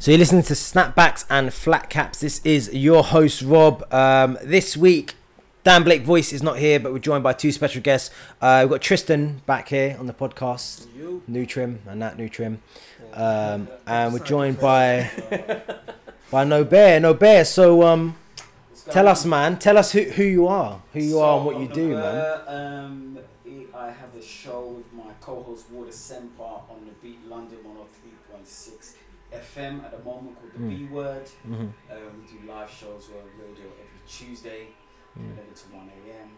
So you're listening to Snapbacks and Flat Caps. This is your host Rob. Um, this week, Dan Blake Voice is not here, but we're joined by two special guests. Uh, we've got Tristan back here on the podcast, New Trim and that New Trim, um, and we're joined by by Nobere. No Bear. So um, tell us, man. Tell us who, who you are, who you are, and what you do, man. Um, I have a show with my co-host Water Semper on the Beat London 103.6 FM at the moment called the Mm. B Word. Mhm. Um, we do live shows on radio every Tuesday, Mm. 11 to 1 a.m.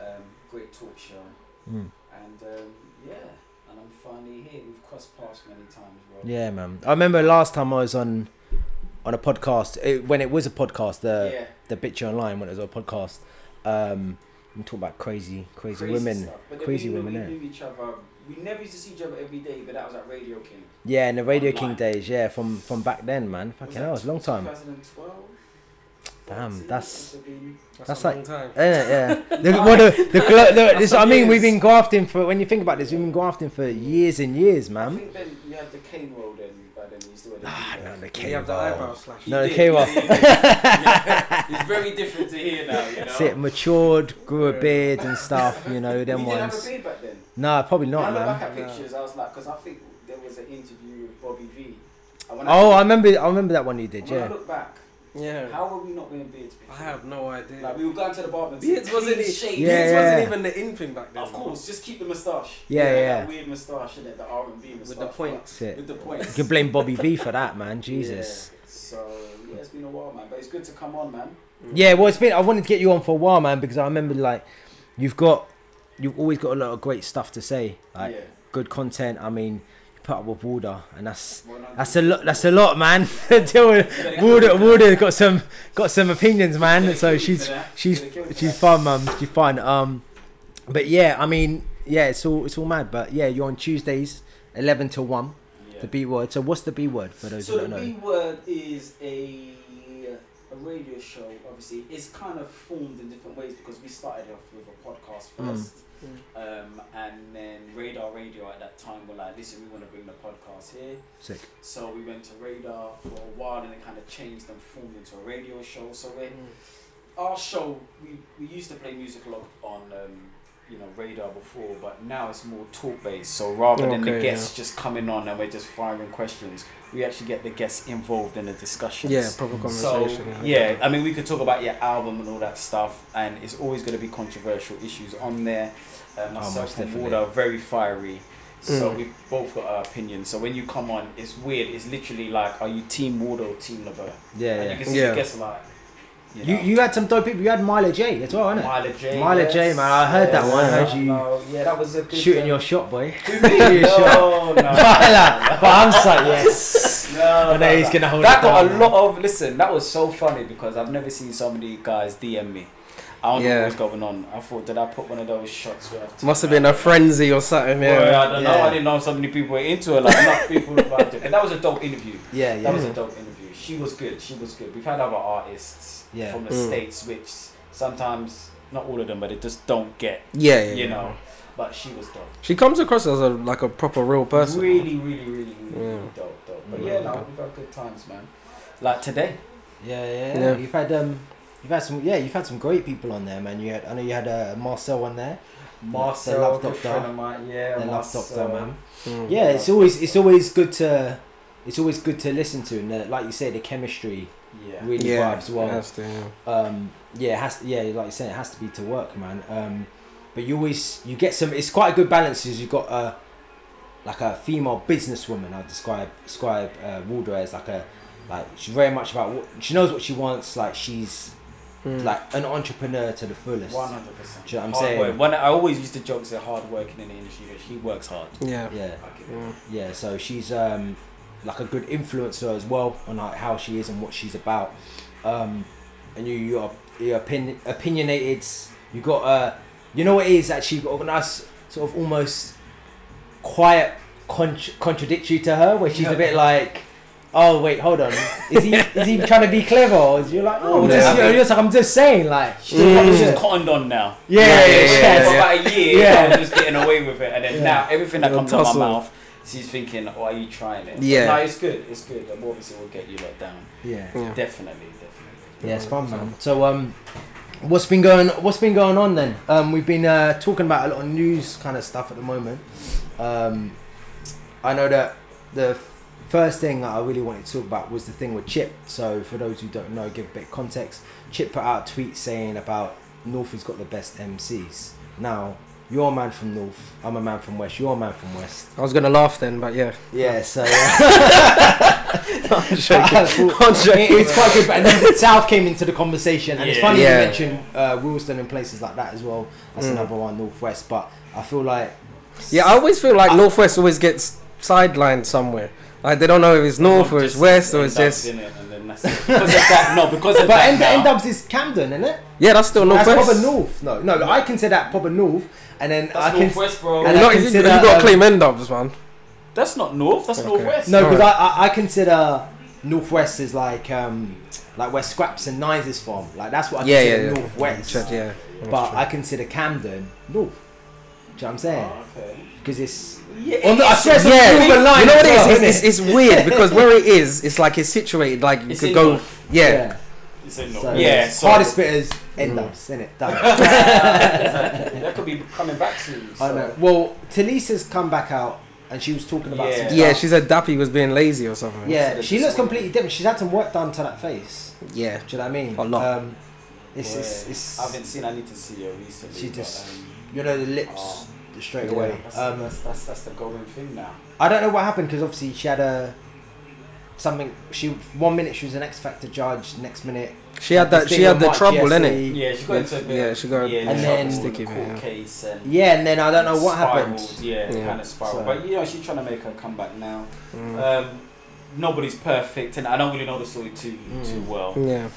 Um, great talk show, Mm. and um, yeah, and I'm finally here. We've crossed paths many times, bro. Yeah, man. I remember last time I was on on a podcast it, when it was a podcast. The yeah. the Bitch Online when it was a podcast. Um, we talk about crazy, crazy, crazy women. Crazy we, women. We knew each other. We never used to see each other every day, but that was at Radio King. Yeah, in the Radio King days. Yeah, from from back then, man. Fucking hell, it's a long time. 2012. Damn, that's- must have been- That's, That's a like- long time. Yeah, yeah. The, well, the, the, glo- the, this, I mean, we've been grafting for. When you think about this, we've been grafting for years and years, I man. think then you had the cane roll then, but then you still had the Ah, no, the You K have the eyebrow slash. No, the K-roll. he did, he did. Yeah, It's very different to here now, you know. That's it. Matured, grew a beard and stuff. You know we them didn't have a ones. beard back then. Nah, probably When not, I look back man. at No. pictures, I was like, because I think there was an interview with Bobby V. And when Oh, I I, remember. I remember that one you did. when I Yeah. look back, Yeah. how were we not wearing beards before? I have no idea. Like we were going to the barber and Beards wasn't, clean e- shave. Yeah, beards yeah. wasn't even the in thing back then. Of course, just keep the moustache. Yeah, You know, yeah. That weird moustache, innit? The R and B moustache. With the points. That's. With the points. You can blame Bobby V for that, man. Jesus. Yeah. So yeah, it's been a while, man. But it's good to come on, man. Mm. Yeah, well, it's been. I wanted to get you on for a while, man, because I remember like you've got, you've always got a lot of great stuff to say, like yeah. good content. I mean, you put up with Warder, and that's that's a lot. That's a lot, man. Warder. Warder got some got some opinions, man. So she's she's she's fun, mum. She's fun. Um, but yeah, I mean, yeah, it's all it's all mad. But yeah, you're on Tuesdays, eleven to one. Yeah. The B word. So what's the B word for those So who don't know? So B word is a a radio show. Obviously, it's kind of formed in different ways because we started off with a podcast Mm. Um, and then Radar Radio at that time were like, "Listen, we want to bring the podcast here." Sick. So we went to Radar for a while, and it kind of changed and formed into a radio show. So we our show, we, we used to play music a lot on um, you know radar before, but now it's more talk based. So rather than the Okay, guests just coming on and we're just firing questions, we actually get the guests involved in the discussions. Yeah, proper So conversation. yeah, I mean we could talk about your album and all that stuff, and it's always going to be controversial issues on there. Um, Oh, myself most and. Ward are very fiery. So Mm. we've both got our opinions. So when you come on, it's weird. It's literally like, are you Team Ward or Team LeBert? Yeah, And you yeah. can see Yeah. the guests like, you, You know, you had some dope people. You had Mila J as well, innit? Mila J. Mila yes, J, man, I heard that one, I heard you no, yeah, that was a good, Shooting um, your shot, boy. no, your no, shot. no, no, Mila, but I'm like, yes. no, know no, he's gonna hold That got down, a lot of listen. That was so funny because I've never seen so many guys DM me. I don't know Yeah. what was going on. I thought, did I put one of those shots? Where Must have been a frenzy or something. Yeah. I don't know. Yeah. I didn't know so many people were into it. Like enough people about it. And that was a dope interview. Yeah, yeah. That was a dope interview. She was good. She was good. We've had other artists Yeah. from the Mm. states, which sometimes not all of them, but they just don't get. Yeah, yeah. You yeah. know. But she was dope. She comes across as a like a proper real person. Really, really, really, really, really Yeah. dope, dope. But Mm. yeah, no, we've had good times, man. Like today. Yeah, yeah, Yeah. You've had um, you've had some, yeah, you've had some great people on there, man. You had, I know you had uh, Marcel on there, Marcel, the Love good Doctor. friend of mine. Yeah, the Love Marcel. Doctor, man. Mm. Yeah, it's always, it's always good to, it's always good to listen to, and uh, like you say, the chemistry Yeah. really Yeah, vibes well. it has to, yeah. um yeah it has yeah like you said it has to be to work man um but you always you get some it's quite a good balance is you've got a like a female businesswoman i describe describe uh, Waldo as like a like she's very much about what she knows what she wants like she's Mm. like an entrepreneur to the fullest One hundred percent. Do you know what I'm saying? When I always used to joke say hard working in the industry, but she works hard. yeah. yeah I get it. Yeah. yeah so she's um like a good influencer as well on like how she is and what she's about um and you you are you're opin- opinionated you got uh you know what it is actually got a nice sort of almost quiet con- contradictory to her where she's a bit like oh wait hold on is he is he trying to be clever or is you like oh I'm Yeah, just, I you know, think- you're just, I'm just saying like She's, Mm. she's cottoned on now. yeah yeah Yeah, yeah, yeah, For about a year, Yeah. I was just getting away with it, and then Yeah. now everything that comes out tussle. my mouth, she's thinking, "Oh, are you trying it?" Yeah. no, it's good. It's good. And obviously, we'll get you lot down. Yeah. Yeah. Definitely, definitely. Yeah, it's fun, man. So, um, what's been going? What's been going on then? Um, we've been uh, talking about a lot of news kind of stuff at the moment. Um, I know that the first thing that I really wanted to talk about was the thing with Chip. So, for those who don't know, give a bit of context. Chip put out a tweet saying about North has got the best MCs. Now, you're a man from North. I'm a man from West. You're a man from West. I was gonna laugh then, but yeah. Yeah, so. I'm joking. I'm joking. It- it's quite good, but and then the South came into the conversation, and it's funny Yeah. you mentioned uh, Willesden and places like that as well. That's Mm. another one, Northwest. But I feel like Yeah, I always feel like I- Northwest always gets sidelined somewhere. Like they don't know if it's North or it's West or it's just in it and then that's it. because of that. No, because of but that. N, now, N-Dubz is Camden, isn't it? yeah, that's still That's Northwest. proper North. No, no, I consider that proper North, and then I can northwest, bro. and You, I know, you, consider, you got to um, claim N-Dubz, man. That's not north. That's Okay. northwest. no, because Alright. I, I I consider Northwest is like um like where Skrapz and Nines is from. Like that's what I Yeah, consider yeah, yeah. Northwest. Yeah, yeah. that's But true. I consider Camden North. Do you know what I'm saying? Oh, okay. Because it's Yeah, On the- I it's- swear it's on yeah, the Northern line you know as what it well, is? isn't It's, it's, it's weird because where it is, it's like it's situated. Like you It's could in go, North. yeah. It's in So, yeah, so hardest spitters, end Mm. ups, innit? Done. that could be coming back soon. I know. Well, Tulisa's come back out and she was talking about Yeah. some Yeah, she said Dappy was being lazy or something. Yeah, So she looks is- completely different. She's had some work done to that face. yeah. Do you know what I mean? A lot. Um, it's, Yeah. it's, it's, I haven't seen. I need to see her recently. She but, just- um, you know, the lips Oh. straight Yeah. away. that's, Um, that's, that's that's the going thing now. I don't know what happened because obviously she had a something. She one minute she was an X Factor judge, next minute She had that. She had with the trouble, in it. Yeah, she got into a bit. yeah, she got yeah, And trouble then- with the Sticky bit, court yeah. case and Yeah, and then I don't know what happened. Yeah, Yeah. kind of spiral. So- But you know, she's trying to make her comeback now. Mm. Um, nobody's perfect, and I don't really know the story too too Mm. well. yeah.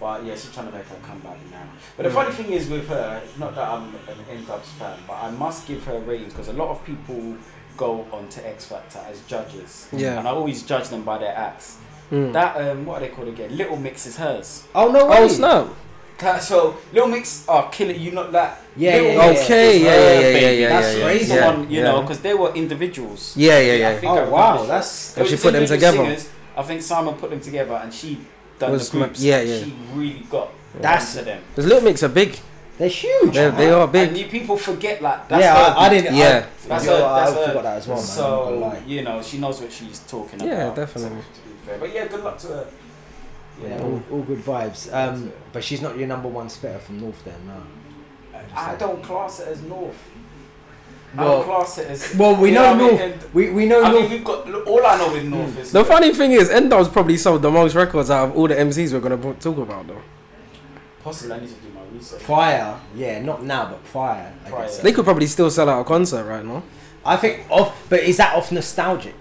But yeah, she's trying to make her comeback now. But the Mm. funny thing is with her, not that I'm an N-Dubz fan, but I must give her ratings because a lot of people go on to X Factor as judges. Yeah. And I always judge them by their acts. Mm. That um, what are they called again? Little Mix is hers. Oh no way! oh snap! Ca- So Little Mix are killing you, not that. Yeah, Little yeah, yeah. Okay, is yeah, yeah, yeah, yeah, yeah, That's yeah, crazy. yeah, one, you yeah. know, because they were individuals. Yeah, yeah, I yeah. think I Oh wow, that's They she put them together. singers. I think Simon put them together, and she done Was the ma- groups. yeah, yeah. She really got That's- to them. Because Little Mix are big. They're huge. They they are And big. you, people forget like that's yeah, her I, I didn't. Yeah. I, That's yo, her- I that's her- forgot that as well, man. So gonna you know, she knows what she's talking Yeah, about. Yeah, definitely. To, to be fair, but yeah, good luck to her. You Yeah, all, all good vibes. Um, but she's not your number one spitter from North, then, no. I don't class it as North. I Well- don't class it as. Well, we you know what I mean? North. We we know I mean, we've got all I know with North is The funny thing is, N-Dubz probably sold the most records out of all the MCs we're gonna talk about, though. Possibly, I need to do my research. Prior, yeah, not now, but prior. I Prior. guess. They could probably still sell out a concert right now. I think off, but is that off nostalgic?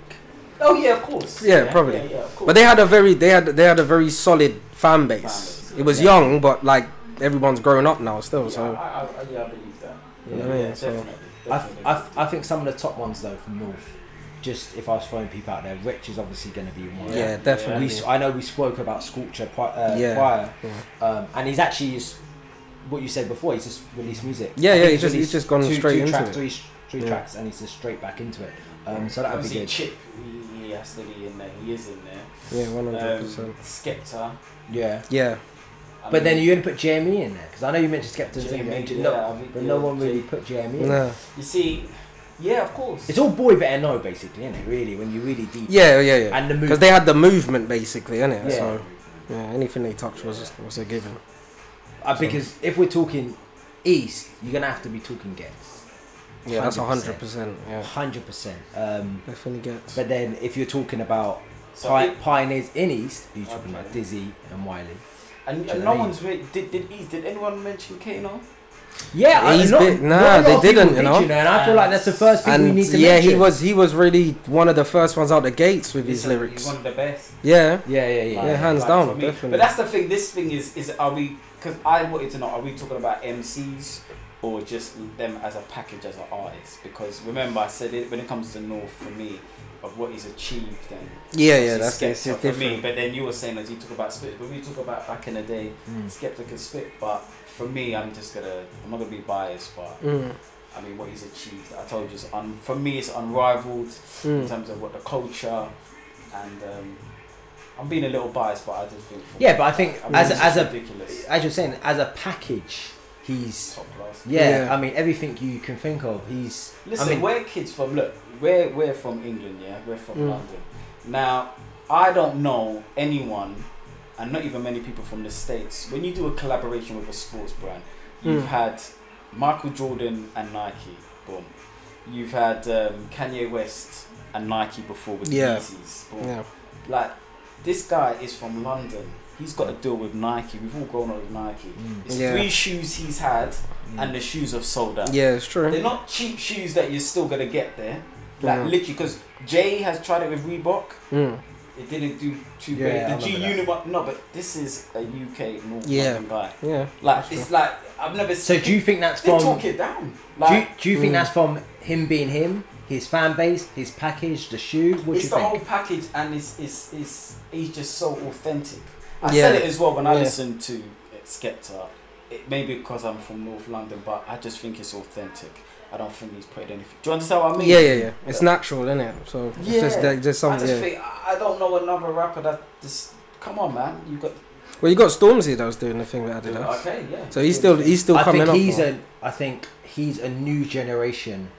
Oh yeah, of course. Yeah, probably. Yeah, yeah, of course. But they had a very they had they had a very solid fan base. Fan base, It was yeah. young, but like everyone's grown up now still. yeah, So I, I, I, yeah, I believe that. You know Yeah, what I mean? yeah, So- definitely. I, definitely. I, I think some of the top ones though from North. Just if I was throwing people out there, Rich is obviously going to be one. yeah, Yeah. definitely. We, s- I know we spoke about Scorcher pri- uh, Yeah. prior, Yeah. um, and he's actually just what you said before. He's just released music. Yeah, yeah, he's just- he's just gone two, straight two into tracks, it. Three, three Yeah. tracks, and he's just straight back into it. Um, so that would be Obviously, good. Chip, he, he has to be in there. He is in there. Yeah, one hundred Um, percent. Skepta. Yeah. Yeah, I But then you're going to put JME in there because I know you mentioned Skepta, and JME, thing, yeah, no, I think, but yeah, no one really J- put JME. in. no. You see, yeah, of course. It's all boy better know basically, isn't it? Really, when you really deep. Yeah, yeah, yeah. And the Because they had the movement basically, innit? Yeah. So yeah, anything they touched was was a given. Uh, because if we're talking East, you're gonna have to be talking Ghetts. Yeah, that's 100%. hundred percent. Yeah, Hundred percent. Um, definitely Ghetts. but then if you're talking about So pi- it- pioneers in East, you're talking Okay. about Dizzee and Wiley. and, and no mean? one's really, did did he, did anyone mention Kano? Yeah, I- He's not- big- not nah, a they didn't, you did, know. and I feel like that's the first people we need to yeah, mention. he was he was really one of the first ones out the gates with his He's- He's lyrics. one of the best. Yeah, Yeah, yeah, yeah. Yeah, hands Like, down, definitely. But that's the thing. This thing is is are we? Because I wanted to know: are we talking about MCs or just them as a package as an artist? Because remember, I said it when it comes to North for me of what he's achieved and yeah, yeah. That's Skepta it's just for me. But then you were saying that you talk about spit, but we talk about back in the day, Mm. Skepta could spit. But for me, I'm just gonna I'm not gonna be biased, but Mm. I mean, what he's achieved, I told you, it's un, for me, it's unrivaled in Mm. terms of what the culture and. Um, I'm being a little biased, but I just think. for- Yeah, but I think I mean, as a, as a ridiculous. as you're saying, as a package, he's top class. yeah, Yeah. I mean everything you can think of. He's Listen, I mean, we're kids from look, we're we're from England, yeah, we're from Mm. London. Now, I don't know anyone, and not even many people from the states. When you do a collaboration with a sports brand, you've Mm. had Michael Jordan and Nike, boom. You've had um, Kanye West and Nike before with Yeah. Yeezys, boom. Yeah. Like this guy is from London. He's got a deal with Nike. We've all grown up with Nike. Mm. It's Yeah. three shoes he's had, Mm. and the shoes have sold out. Yeah, it's true. They're not cheap shoes that you're still gonna get there. Like Yeah. literally, because Jay has tried it with Reebok. Mm. It didn't do too Yeah, great. The G remember Unit one, no, but this is a UK North Yeah. London guy. Yeah. Like That's it's like I've never. so seen do you think that's they from? talk it down? Do you, Like do you think Mm. that's from him being him, his fan base, his package, the shoe? What do it's you the think? whole package, and it's it's it's he's just so authentic. I Yeah. said it as well when I Yeah. listened to Skepta. It may be because I'm from North London, but I just think it's authentic. I don't think he's put anything. Do you understand what I mean? Yeah, yeah, yeah. It's natural, isn't it? So it's Yeah. just that- just I something. just Yeah. think I I don't know another rapper that just come on, man. You got Well, you got Stormzy that was doing the thing with Adidas. okay, yeah. So he's still he's still I coming think up. he's man. a. I think he's a new generation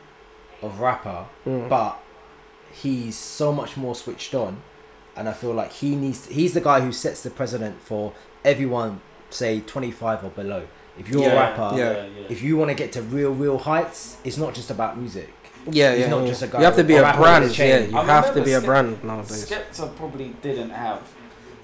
of rapper, Mm. but he's so much more switched on, and I feel like he needs. He's the guy who sets the precedent for everyone, say twenty five or below. If you're Yeah, a rapper, yeah. if you want to get to real, real heights, it's not just about music. yeah, he's yeah. not yeah. just a guy you have to be a a rapper with a brand. Yeah, you I have to remember be a Skep- brand nowadays. Skepta probably didn't have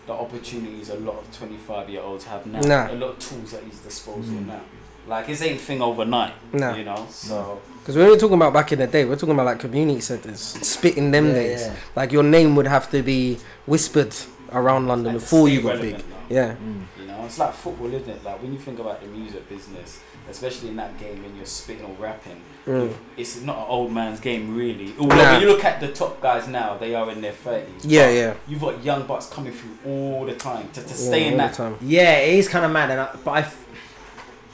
the opportunities a lot of 25 year olds have now. Nah. A lot of tools at his disposal Mm. now. Like his ain't thing overnight. Nah. You know, so Because we're talking about back in the day, we're talking about like community centers, spitting them Yeah, days. yeah. Like your name would have to be whispered around London and before you got big. now. Yeah. Mm. You know, it's like football, isn't it? Like when you think about the music business, especially in that game when you're spitting or rapping, Mm. it's not an old man's game really. Although Nah. when you look at the top guys now, they are in their 30s. Yeah, yeah. You've got young bucks coming through all the time to, to Yeah, stay in all that. the time. Yeah, it is kind of mad, and I, but I, f-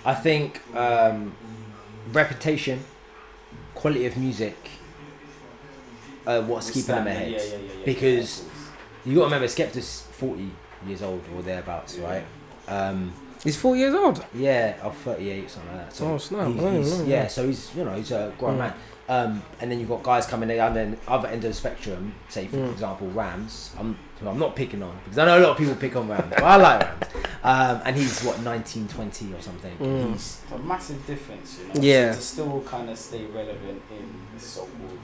I think um, reputation, quality of music, uh, what's keeping them ahead. Yeah, yeah, yeah, yeah, Because- yeah, of. You got to remember, Skepta's forty years old or thereabouts, Yeah. right? Um, He's four years old. yeah, or thirty-eight, something like that. So Oh, snap. he's- didn't he's- yeah, so he's you know he's a grown Mm. man. Um, and then you've got guys coming down the other end of the spectrum. Say, for Mm. example, Ramz. I'm I'm not picking on because I know a lot of people pick on Ramz, but I like Ramz. Um, and he's what 19, 20 or something. Mm. He's It's a massive difference, you know. Yeah. To still kind of stay relevant in the so-called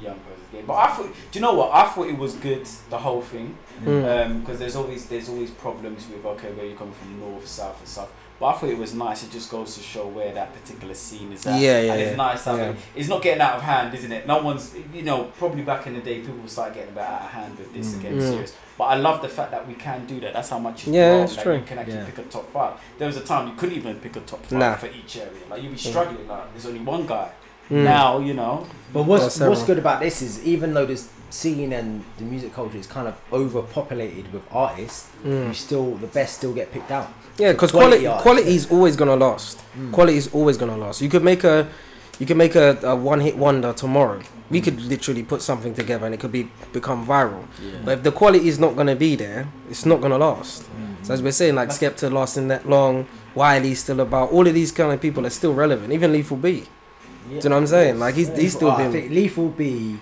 young person's game. But I thought, do you know what? I thought it was good the whole thing Mm. because there's always there's always problems with okay where you come from north, south, and south. But I thought it was nice. It just goes to show where that particular scene is at. Yeah, yeah, And it's yeah. nice. having- Yeah. It's not getting out of hand, isn't it? No one's, you know, probably back in the day, people start getting a bit out of hand with this Mm. and getting Mm. serious. But I love the fact that we can do that. That's how much it's Yeah, grown, it's that true. You can actually Yeah. pick a top five. There was a time you couldn't even pick a top five Nah. for each area. Like you'd be struggling. Like there's only one guy. Mm. Now you know. But what's Yeah, what's good about this is even though this scene and the music culture is kind of overpopulated with artists, you Mm. still the best still get picked out. Yeah, because Quality quality quality is always gonna last. Mm. Quality is always gonna last. You could make a you could make a, a one hit wonder tomorrow. We could literally put something together and it could be become viral. But if the quality is not gonna be there, it's not gonna last. Mm. So as we're saying, like Skepta lasting that long, Wiley's still about. All of these kind of people are still relevant. Even Lethal B. Do you know what I'm saying? Like he's he's still Oh, I been. think Lethal B,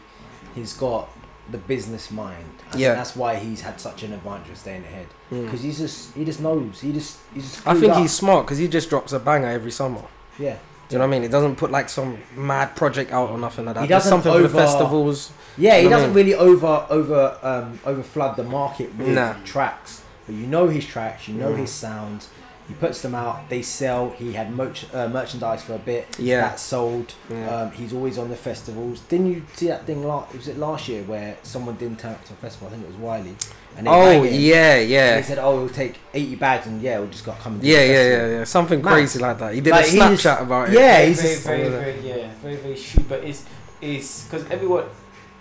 he's got the business mind. Think Yeah. that's why he's had such an advantage of staying ahead Mm. because he's just he just knows he just he's just. I think up. he's smart because he just drops a banger every summer. yeah. Do you know what I mean? He doesn't put like some mad project out or nothing like that. He doesn't something for the over- festivals. Yeah, he You know I doesn't mean? really over over um, over flood the market with Nah. tracks, but you know his tracks, you know Mm. his sound. He puts them out, they sell. He had merch, uh, merchandise for a bit. Yeah. that sold. Yeah. Um, he's always on the festivals. Didn't you see that thing? Last was it last year where someone didn't turn up to a festival? I think it was Wiley. And they oh banged him. yeah, And yeah, They said, "Oh, we'll take eighty bags, and yeah, we'll just got come." yeah, yeah, yeah, yeah. Something Mad. crazy like that. He did Like, a Snapchat about it. Yeah, very, he's very, just- very, very, yeah, very, very shoot. But it's it's because everyone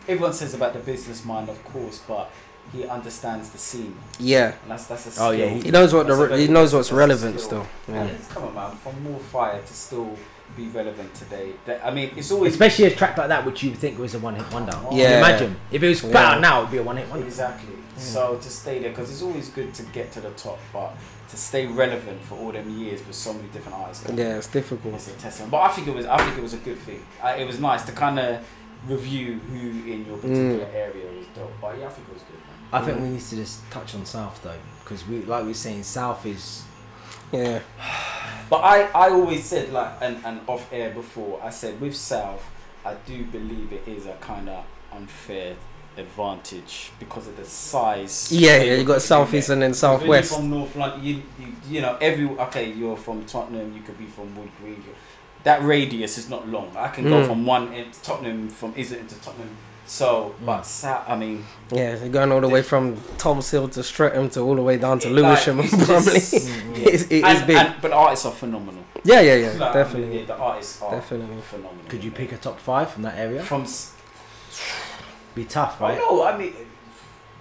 everyone says about the business mind, of course, but he understands the scene, Yeah. and that's that's a skill. Oh, yeah, He knows what the That's a re- he knows what's relevant still. Yeah. Yeah, come on, man. From more fire to still be relevant today. That, I mean, it's always Especially a track like that, which you think was a one hit wonder. Can you Yeah. imagine if it was Yeah. out now, it'd be a one hit wonder. Exactly. So to stay there, because it's always good to get to the top, but to stay relevant for all them years with so many different artists. Yeah, it's difficult. It's a testament. But I think it was. I think it was a good thing. I, it was nice to kind of review who in your particular Mm. area was dope. But yeah, I think it was good. Man. I think we need to just touch on South though, because we, like we are saying, South is Yeah, But I, I always said like and, and off air before I said with South I do believe it is a kind of unfair advantage because of the size. yeah, yeah. You got southeast and then Because when you're southwest. from North London, you, you you know every okay you're from Tottenham, you could be from Wood Green. That radius is not long. I can go Mm. from one end Tottenham from Islington to Tottenham. So, but. South, I mean, Yeah, you're going all the way from Tulse Hill to Streatham to all the way down to it- Lewisham like, and it's Bromley. just- It's, it is and, big. and- but artists are phenomenal. yeah, yeah, yeah. Like, I mean, definitely, yeah, the artists are definitely. phenomenal. Could you pick a top five from that area? from? Be tough, Oh right? no, I mean,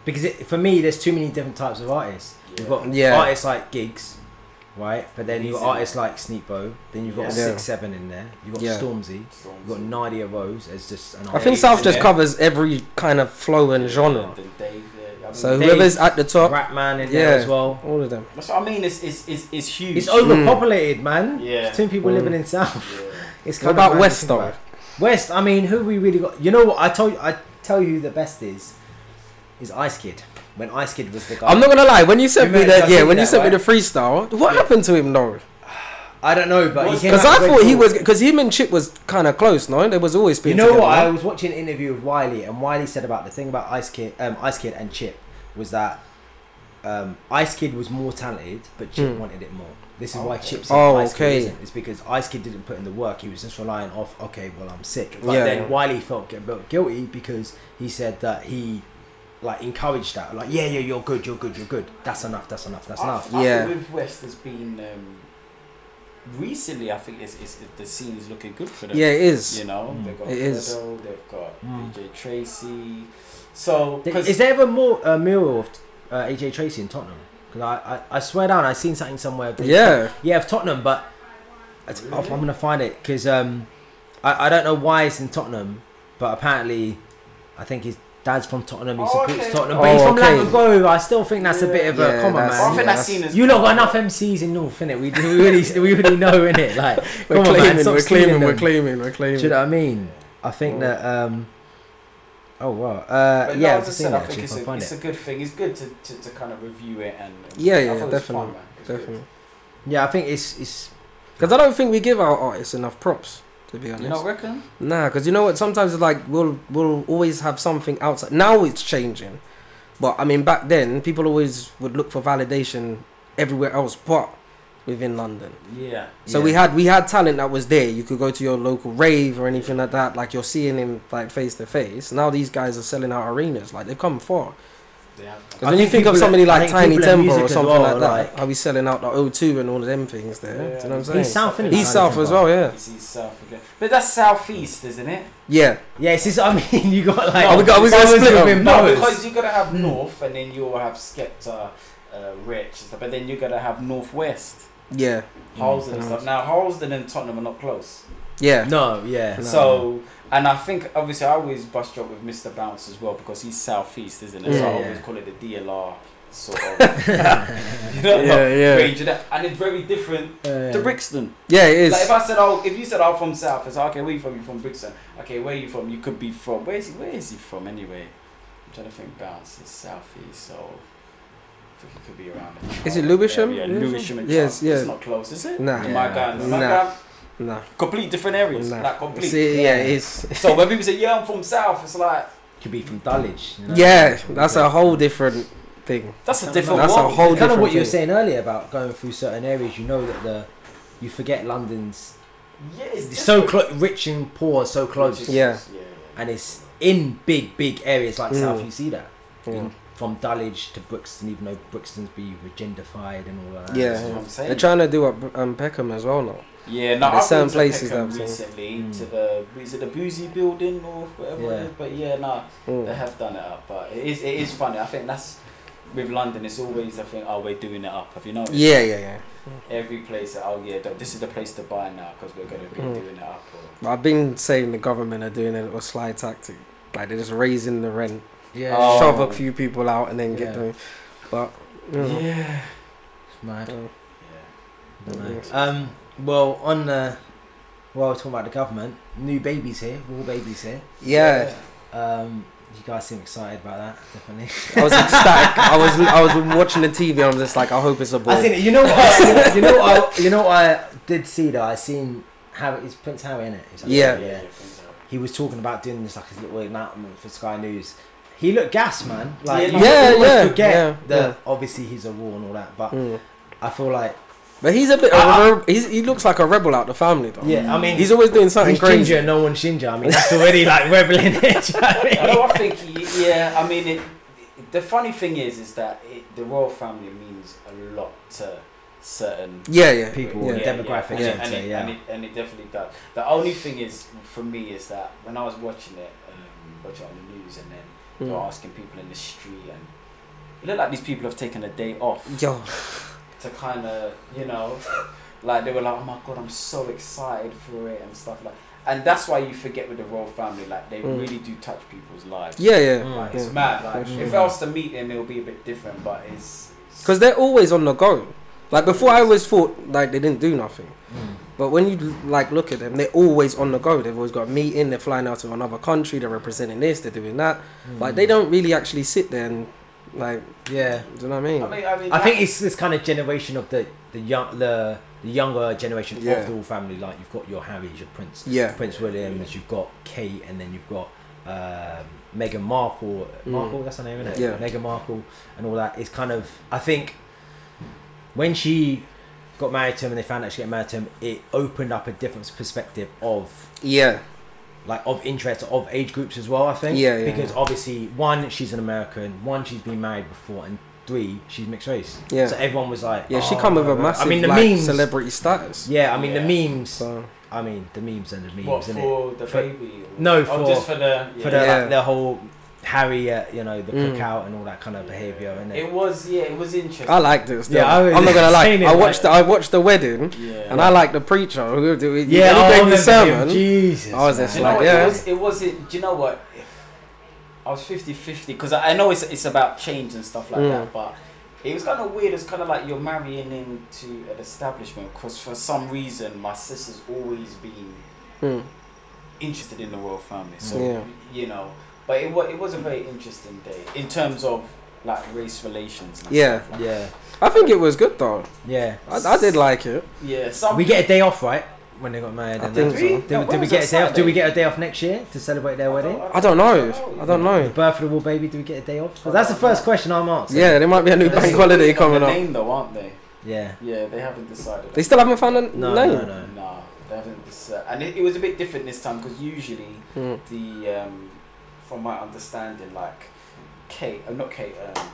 Because it, for me, there's too many different types of artists. You've got Yeah. artists like Giggs, right? But then you've got artists like Sneakbo. Then you've got Yeah. Six Seven in there. You've got Yeah. Stormzy. You've got Nadia Rose as just an I think Dave's South just there. covers every kind of flow and genre. Then Dave, yeah, I mean, So Dave- whoever's at the top, Rapman in there Yeah. as well. all of them. that's what I mean. It's it's it's, it's huge. It's overpopulated, man. Yeah. There's too people Mm. living in South. Yeah. It's What about of West though? West, I mean, who we really got? You know what? I told you. I tell you who the best is. Is Ice Kid. When Ice Kid was the guy. I'm not gonna lie. When you sent me that, yeah, when you you that, sent me the freestyle, what Yeah. happened to him though? I don't know, but he Because I thought he was, because him and Chip was kind of close. No, they was always people. You know together. what? I was watching an interview with Wiley, and Wiley said about the thing about Ice Kid, um, Ice Kid and Chip was that um, Ice Kid was more talented, but Chip Hmm. wanted it more. This is Oh, why okay. Chip said Oh, Ice okay. Kid isn't. It's because Ice Kid didn't put in the work. He was just relying off. Okay, well I'm sick. But Yeah. then Wiley felt gu- felt guilty because he said that he like encouraged that. Like, yeah, yeah, you're good, you're good, you're good. That's enough. That's enough. That's I, enough. I Yeah. think with West has been um, recently. I think it's, it's, the scene is looking good for them. Yeah, it is. You know, Mm. they've got It is. Fredo, they've got Mm. AJ Tracey. So, Is there ever more uh, mural of uh, AJ Tracey in Tottenham? Because I, I, I swear down, I seen something somewhere. of- Yeah. yeah, of Tottenham, but it's, I'm gonna find it because um, I, I don't know why it's in Tottenham, but apparently, I think his dad's from Tottenham. He Oh, supports okay. Tottenham, Oh, but he's from okay. Ladbroke Grove. I still think that's a bit of a Yeah, common that's- I man. think yeah, that's seen as You lot got enough MCs in North, innit? We, we really, we really know, innit? Like, We're come on, man, claiming, stop we're stealing claiming, we're claiming, we're claiming. Do you claiming. know what I mean? I think Oh. that. Um, oh wow. Uh, But yeah, no, I've as I said, I think it's, If I a, find it's it. a good thing. It's good to, to, to kind of review it and. and Yeah, I yeah, thought it was definitely, fun, man. It was good. Definitely. Yeah, I think it's it's Because I don't think we give our artists enough props. To be honest. You not reckon? Nah, because you know what? Sometimes it's like we'll we'll always have something outside. Now it's changing, but I mean back then people always would look for validation everywhere else, but within London. Yeah. So Yeah. we had we had talent that was there. You could go to your local rave or anything like that. Like you're seeing him like face to face. Now these guys are selling out arenas. Like they've come far. They. Because when you think think of somebody I like Tinie Tempah or something well, like that, like- are we selling out the O2 and all of them things there? Yeah. Do you know what I'm He's saying? South, innit? He's Tiny South as well, yeah. He's, he's south again. But that's southeast, isn't it? Yeah. yeah. It's just, I mean, you got like Oh, we got- we got powers split up. within No, because you're gonna have Mm. north, and then you'll have Skepta, uh, Rich, but then you're gonna have northwest, Yeah. Harlesden and Mm. stuff. Now Harlesden and Tottenham are not close, Yeah. No, yeah. No. So and I think obviously I always bust up with Mr. Bounce as well because he's southeast, isn't it? so Yeah, I yeah. always call it the DLR sort of, you know, Yeah, yeah. range of that, and it's very different to Brixton. Yeah, it is. Like if I said, oh, if you said I'm from South, it's like, okay, where you from? You from Brixton? Okay, where you from? You could be from. Where is he? Where is he from anyway? I'm trying to think. Bounce is southeast, so I think it could be around. Is it Lewisham? area. Lewisham? Yes, yeah. It's not close, is it? Nah. In Yeah. my guy, in my Nah. Guy, nah. complete different areas. Nah. Like complete. See, yeah, it's. So when people say, yeah, I'm from South, it's like could be from Dulwich. You know? Yeah, that's a whole different thing. that's a That's different a world. whole It's kind of different what you were thing. saying earlier about going through certain areas. You know that the you forget London's Yeah, it's it's so different. clo- rich and poor, so close, Yeah. yeah. and it's in big, big areas like Mm. South. You see that Yeah. In- from Dulwich to Brixton, even though Brixton's be gentrified and all that. Yeah. That's what I'm saying. They're trying to do up um, Peckham as well now. Yeah, no, There's I've certain been to places Peckham that I've seen. recently Mm. to the is it the Bussey Building or whatever Yeah. it is, but yeah, no, they Mm. have done it up. But it is it is funny. I think that's with London, it's always I think, oh, we're doing it up. Have you noticed? Yeah, yeah, yeah. Every place, oh yeah, this is the place to buy now because we're gonna be Mm. doing it up. Or, But I've been saying the government are doing a little slide tactic, like they're just raising the rent, Yeah. Oh. shove a few people out, and then Yeah. get them. But you know, yeah. Mad. uh, Yeah. Um. Well, on the well, we're talking about the government, new babies here, war babies here. yeah. Um. You guys seem excited about that, definitely. I was ecstatic. I was I was watching the TV. I'm just like, I hope it's a boy. I seen it. You know what? you know what? I, you know what I did see though. I seen Harry. Is Prince Harry in it? Like- Yeah. Yeah. He was talking about doing this like his little announcement for Sky News. He looked gas, man. Like Yeah, you yeah, almost yeah, forget yeah, that yeah. obviously he's a war and all that, but Mm. I feel like But he's a bit. Of I- a re- he's, he looks like a rebel out of the family though. yeah. I mean, He's always doing something he's crazy. ginger, and no one's ginger. I mean, that's already like rebelling. Do you know I mean? I know. I think y- yeah. I mean, it, the funny thing is, is that it, the royal family means a lot to certain Yeah, yeah. People, Yeah. demographics, and, yeah, and, it, yeah. and, it, and it definitely does. The only thing is for me is that when I was watching it, um, watching it on the news, and then they were Mm. asking people in the street, and it looked like these people have taken a day off Yo, to kind of, you know, like they were like, oh my god, I'm so excited for it and stuff like. And that's why you forget with the royal family, like they Mm. really do touch people's lives. yeah, yeah. Mm. Like, yeah. it's mad. Like For if. I was to meet them, it'll be a bit different, but it's Because they're always on the go. Like before, I always thought like they didn't do nothing. Mm. But when you like look at them, they're always on the go. They've always got a meeting. They're flying out to another country. They're representing this. They're doing that. Like they don't really actually sit there and like. Yeah. Do you know what I mean? I mean, I mean, I think it's this kind of generation of the the young the the younger generation Yeah. of the royal family. Like you've got your Harrys, your Prince, yeah. Prince Williams, you've got Kate, and then you've got um, Meghan Markle. Mm. Markle, that's her name, isn't it? Yeah. Meghan Markle, and all that is kind of. I think when she got married to him and they found out she got married to him, it opened up a different perspective of Yeah. Like of interest of age groups as well. I think. Yeah, yeah, Because yeah. obviously, one, she's an American. One, she's been married before, and three, she's mixed race. Yeah. So everyone was like, Yeah. She oh, come with a right. massive I mean, the like, memes. celebrity status. Yeah, I mean Yeah. the memes. So I mean the memes and the memes, what isn't it? the For- baby? or- No, oh, for- just for the For the Yeah. like, the whole Harry, uh, you know, the Mm. cookout and all that kind of behaviour, and It was yeah, it was interesting. I liked it. Still. Yeah, I was I'm not gonna lie. it, I watched. like- The, I watched the wedding, yeah, and I like the preacher who do it. yeah, he I gave the remember him. sermon. Jesus, I was man. just you know like, yeah. It was. It was. It, do you know what? I was 50-50 because I, I know it's it's about change and stuff like Mm. that, but it was kind of weird. It's kind of like you're marrying into an establishment because for some reason my sister's always been Mm. interested in the royal family. So Yeah. you know, but it was it was a very interesting day in terms of like race relations. And Yeah. stuff like Yeah, I think it was good though. yeah. I, I did like it. yeah. Some We get a day off, right? When they got married. I think so. Did, No, did we get a day off? Do we get a day off next year to celebrate their wedding? I don't know. I don't know. The birth of the war baby. Do we get a day off? 'Cause that's the first question I'm asking. Yeah, there might be a new bank holiday working on coming the up. Name though, aren't they? Yeah. Yeah, they haven't decided. They still haven't found a No, name. no, no. Nah, they haven't decided. And it, it was a bit different this time because usually Mm. the, um, from my understanding, like Kate, uh, not Kate, um,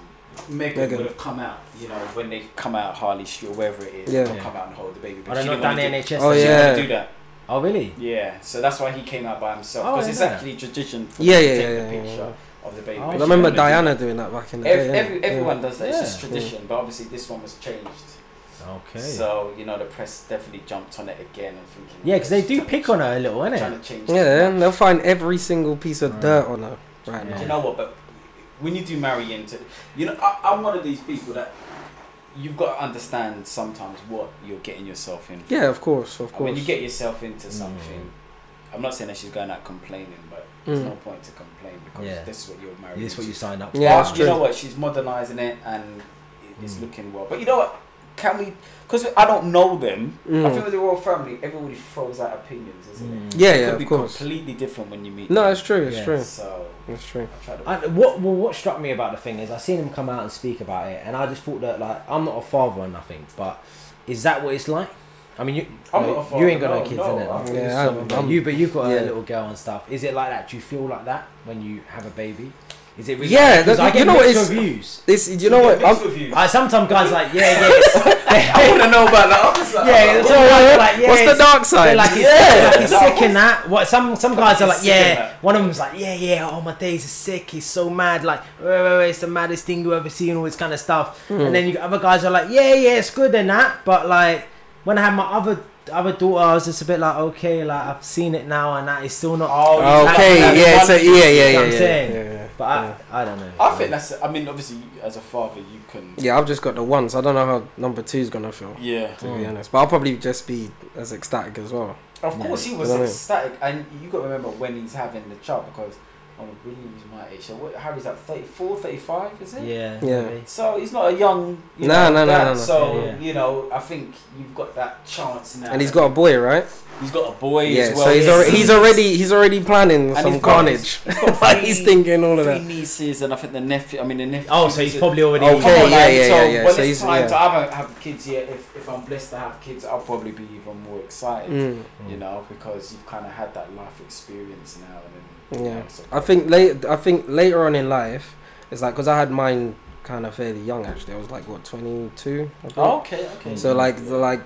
Megan, Meghan. would have come out. You know, when they come out Harley Street or wherever it is, Yeah. they'll come out and hold the baby. Are they she not didn't done wanna the do- NHS? Oh, she didn't wanna yeah. do that. Oh really? Yeah, so that's why he came out by himself Oh, I because it's didn't actually tradition. For Yeah, them to yeah, take yeah, the yeah, picture yeah. of the baby. Oh, but I she remember didn't wanna do Diana doing that back in the Every, day. every, yeah. everyone does that. It's just Yeah. tradition, but obviously this one was changed. Okay. So you know the press definitely jumped on it again and thinking. yeah, because they do pick on her a little, innit? Trying to change. Yeah, too yeah, much. they'll find every single piece of Right. dirt on her right Yeah. Do now. you know what? But when you do marry into, you know, I, I'm one of these people that you've got to understand sometimes what you're getting yourself in. Yeah, of course, of course. when you get yourself into Mm. something, I'm not saying that she's going out complaining, but there's Mm. no point to complain because Yeah. this is what you're married. This is what you into. signed up for. Yeah, you know what? She's modernising it and it's Mm. looking well. But you know what? Can we? Because I don't know them. I Mm. think with the royal family, everybody throws out opinions, isn't it? Mm. Yeah, It yeah, could of be course. completely different when you meet. No, them. it's true. It's Yeah. true. So It's true. I to. I, what well, what struck me about the thing is I seen him come out and speak about it, and I just thought that like I'm not a father or nothing, but is that what it's like? I mean, you I'm you, not a you ain't got no, no, kids no, in it. I'm- Yeah, I'm- I'm- you but you've got yeah. a little girl and stuff. Is it like that? Do you feel like that when you have a baby? Is it really? Yeah, Because that- I get you know what mixed reviews. This, you know what? I'm, sometimes guys like yeah yeah. It's, I want to know about that. I'm like, Yeah, it's oh, all right. Like, yeah, What's the dark side? like, it's, Yeah. like he's sick in that. What some some guys are like, He's sick in yeah. One of them's like, yeah, yeah. Oh, my days are sick. He's so mad. Like, wait, wait, wait, it's the maddest thing you ever seen. All this kind of stuff. Hmm. And then you other guys are like, yeah, yeah, it's good and that. But like, when I had my other other daughter, I was just a bit like, okay, like I've seen it now, and that is still not. Oh, okay, yeah, like so one- yeah, yeah, yeah, I'm yeah, saying? yeah, yeah. But I, I don't know. I think that's. I mean, obviously, as a father, you can. Yeah, I've just got the one, so I don't know how number two's gonna feel. Yeah. To be Mm. honest, but I'll probably just be as ecstatic as well. Of Yeah. course, he was You know what I mean? ecstatic, and you got to remember when he's having the child because oh, William's my age. So what? Harry's like 34, 35, is it? Yeah. Yeah. maybe. So he's not a young. You No, know, no, no, dad, no, no. So Yeah, yeah. you know, I think you've got that chance now. And he's got a boy, right? He's got a boy Yeah, as well. so he's yeah. already he's already he's already planning And some he's got- carnage. he's got three- he's thinking all of three that. nieces, and I think the nephew. I mean, the nephew. Oh, so he's probably already. Okay, Come on, yeah, yeah, so yeah, yeah. When So it's he's- time yeah. to I don't have kids yet. If, if I'm blessed to have kids, I'll probably be even more excited. Mm. You know, because you've kind of had that life experience now. And then, you Yeah. I think late. I think later on in life, it's like because I had mine kind of fairly young actually. I was like what twenty two. Oh, okay, okay. So like the like,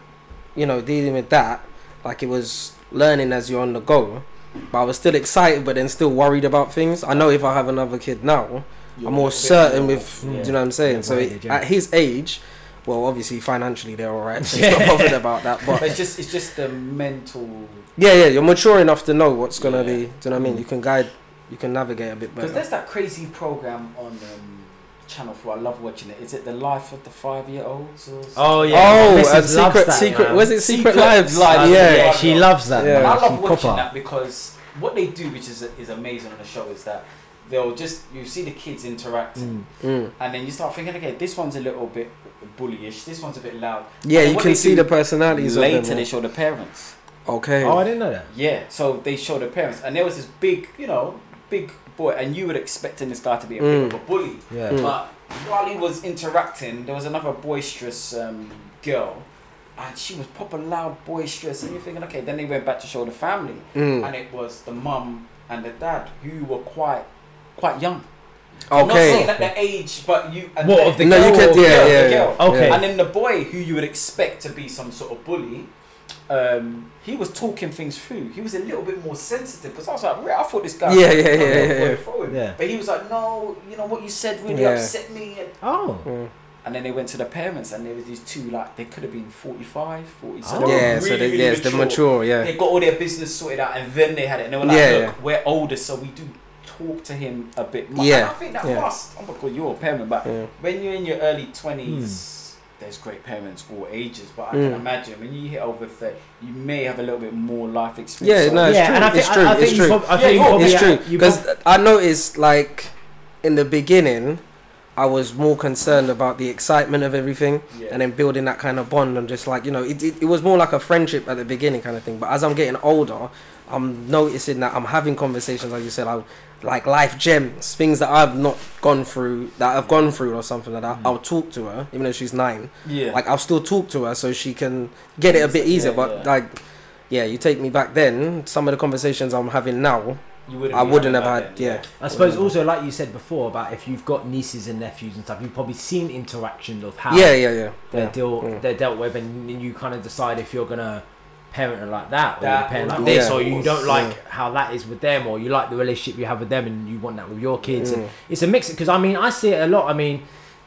you know, dealing with that, like it was learning as you're on the go. But I was still excited, but then still worried about things. I know if I have another kid now, You're I'm a more certain more- with. Yeah. Do you know what I'm saying? Yeah, so worried, it- yeah. at his age, well, obviously financially they're all right. So he's not bothered about that. But But it's just it's just the mental yeah, yeah, you're mature enough to know what's gonna Yeah. be. Do you know what I mean? You can guide, you can navigate a bit better. because there's that crazy program on um, Channel Four. I love watching it. Is it the life of the five year olds or? something? Oh yeah. Oh, my uh, secret, that, secret. man. Was it Secret, Secret Lives? Lives, yeah. yeah, she loves that. Yeah. I love She watching proper. that because what they do, which is is amazing on the show, is that they'll just you see the kids interacting, Mm. Mm. and then you start thinking, okay, this one's a little bit bullyish, this one's a bit loud. Yeah, you can see the personalities Later, of them. they show the parents. Okay. Oh, I didn't know that. Yeah, so they show the parents, and there was this big, you know, big boy, and you would expecting this guy to be a bit Mm. of a bully, Yeah. Mm. but while he was interacting, there was another boisterous um, girl, and she was proper loud, boisterous, and you're thinking, okay, then they went back to show the family, Mm. and it was the mum and the dad who were quite, quite young. I'm not Okay. saying at the age, but you. And What, of the no, you girl can. or- Yeah, girl, yeah, the yeah. girl. Okay. And then the boy who you would expect to be some sort of bully, um, he was talking things through. He was a little bit more sensitive because I was like, I thought this guy. Yeah, was yeah, gonna yeah, yeah. forward." Yeah. But he was like, "No, you know what you said really Yeah. upset me." And, Oh. Mm. and then they went to the parents, and there was these two like they could have been 45, 40. So Oh. Yeah, really, so they, really yes, they're mature. Yeah. They got all their business sorted out, and then they had it. And they were like, Yeah, "Look, yeah. we're older, so we do." Talk to him a bit more. Yeah, And I think that yeah. must. Oh my god, you're a parent, but yeah. when you're in your early 20s there's great parents all ages but i can Mm. imagine when you hit over 30 you may have a little bit more life experience Yeah, So- no, it's yeah, true. and I think, it's true. I, I think it's true. prob- I Yeah, think probably it's true because prob- I noticed like in the beginning, I was more concerned about the excitement of everything Yeah. and then building that kind of bond and just like you know it, it, it was more like a friendship at the beginning kind of thing. But as I'm getting older, I'm noticing that I'm having conversations like you said, I like life gems, things that I've not gone through that I've gone through or something like that. Mm. I'll talk to her even though she's nine. yeah Like I'll still talk to her so she can get it a bit Yeah, easier. But yeah. like. Yeah, you take me back then. Some of the conversations I'm having now, you wouldn't I wouldn't have had. then, Yeah, I suppose also like you said before about if you've got nieces and nephews and stuff, you've probably seen interactions of how yeah, yeah, yeah. they're yeah. deal Mm. they're dealt with, and you kind of decide if you're gonna parent like that or That you're parent like this, Yeah. or you don't Yeah. like how that is with them, or you like the relationship you have with them, and you want that with your kids. And Mm. it's a mix because I mean I see it a lot. I mean.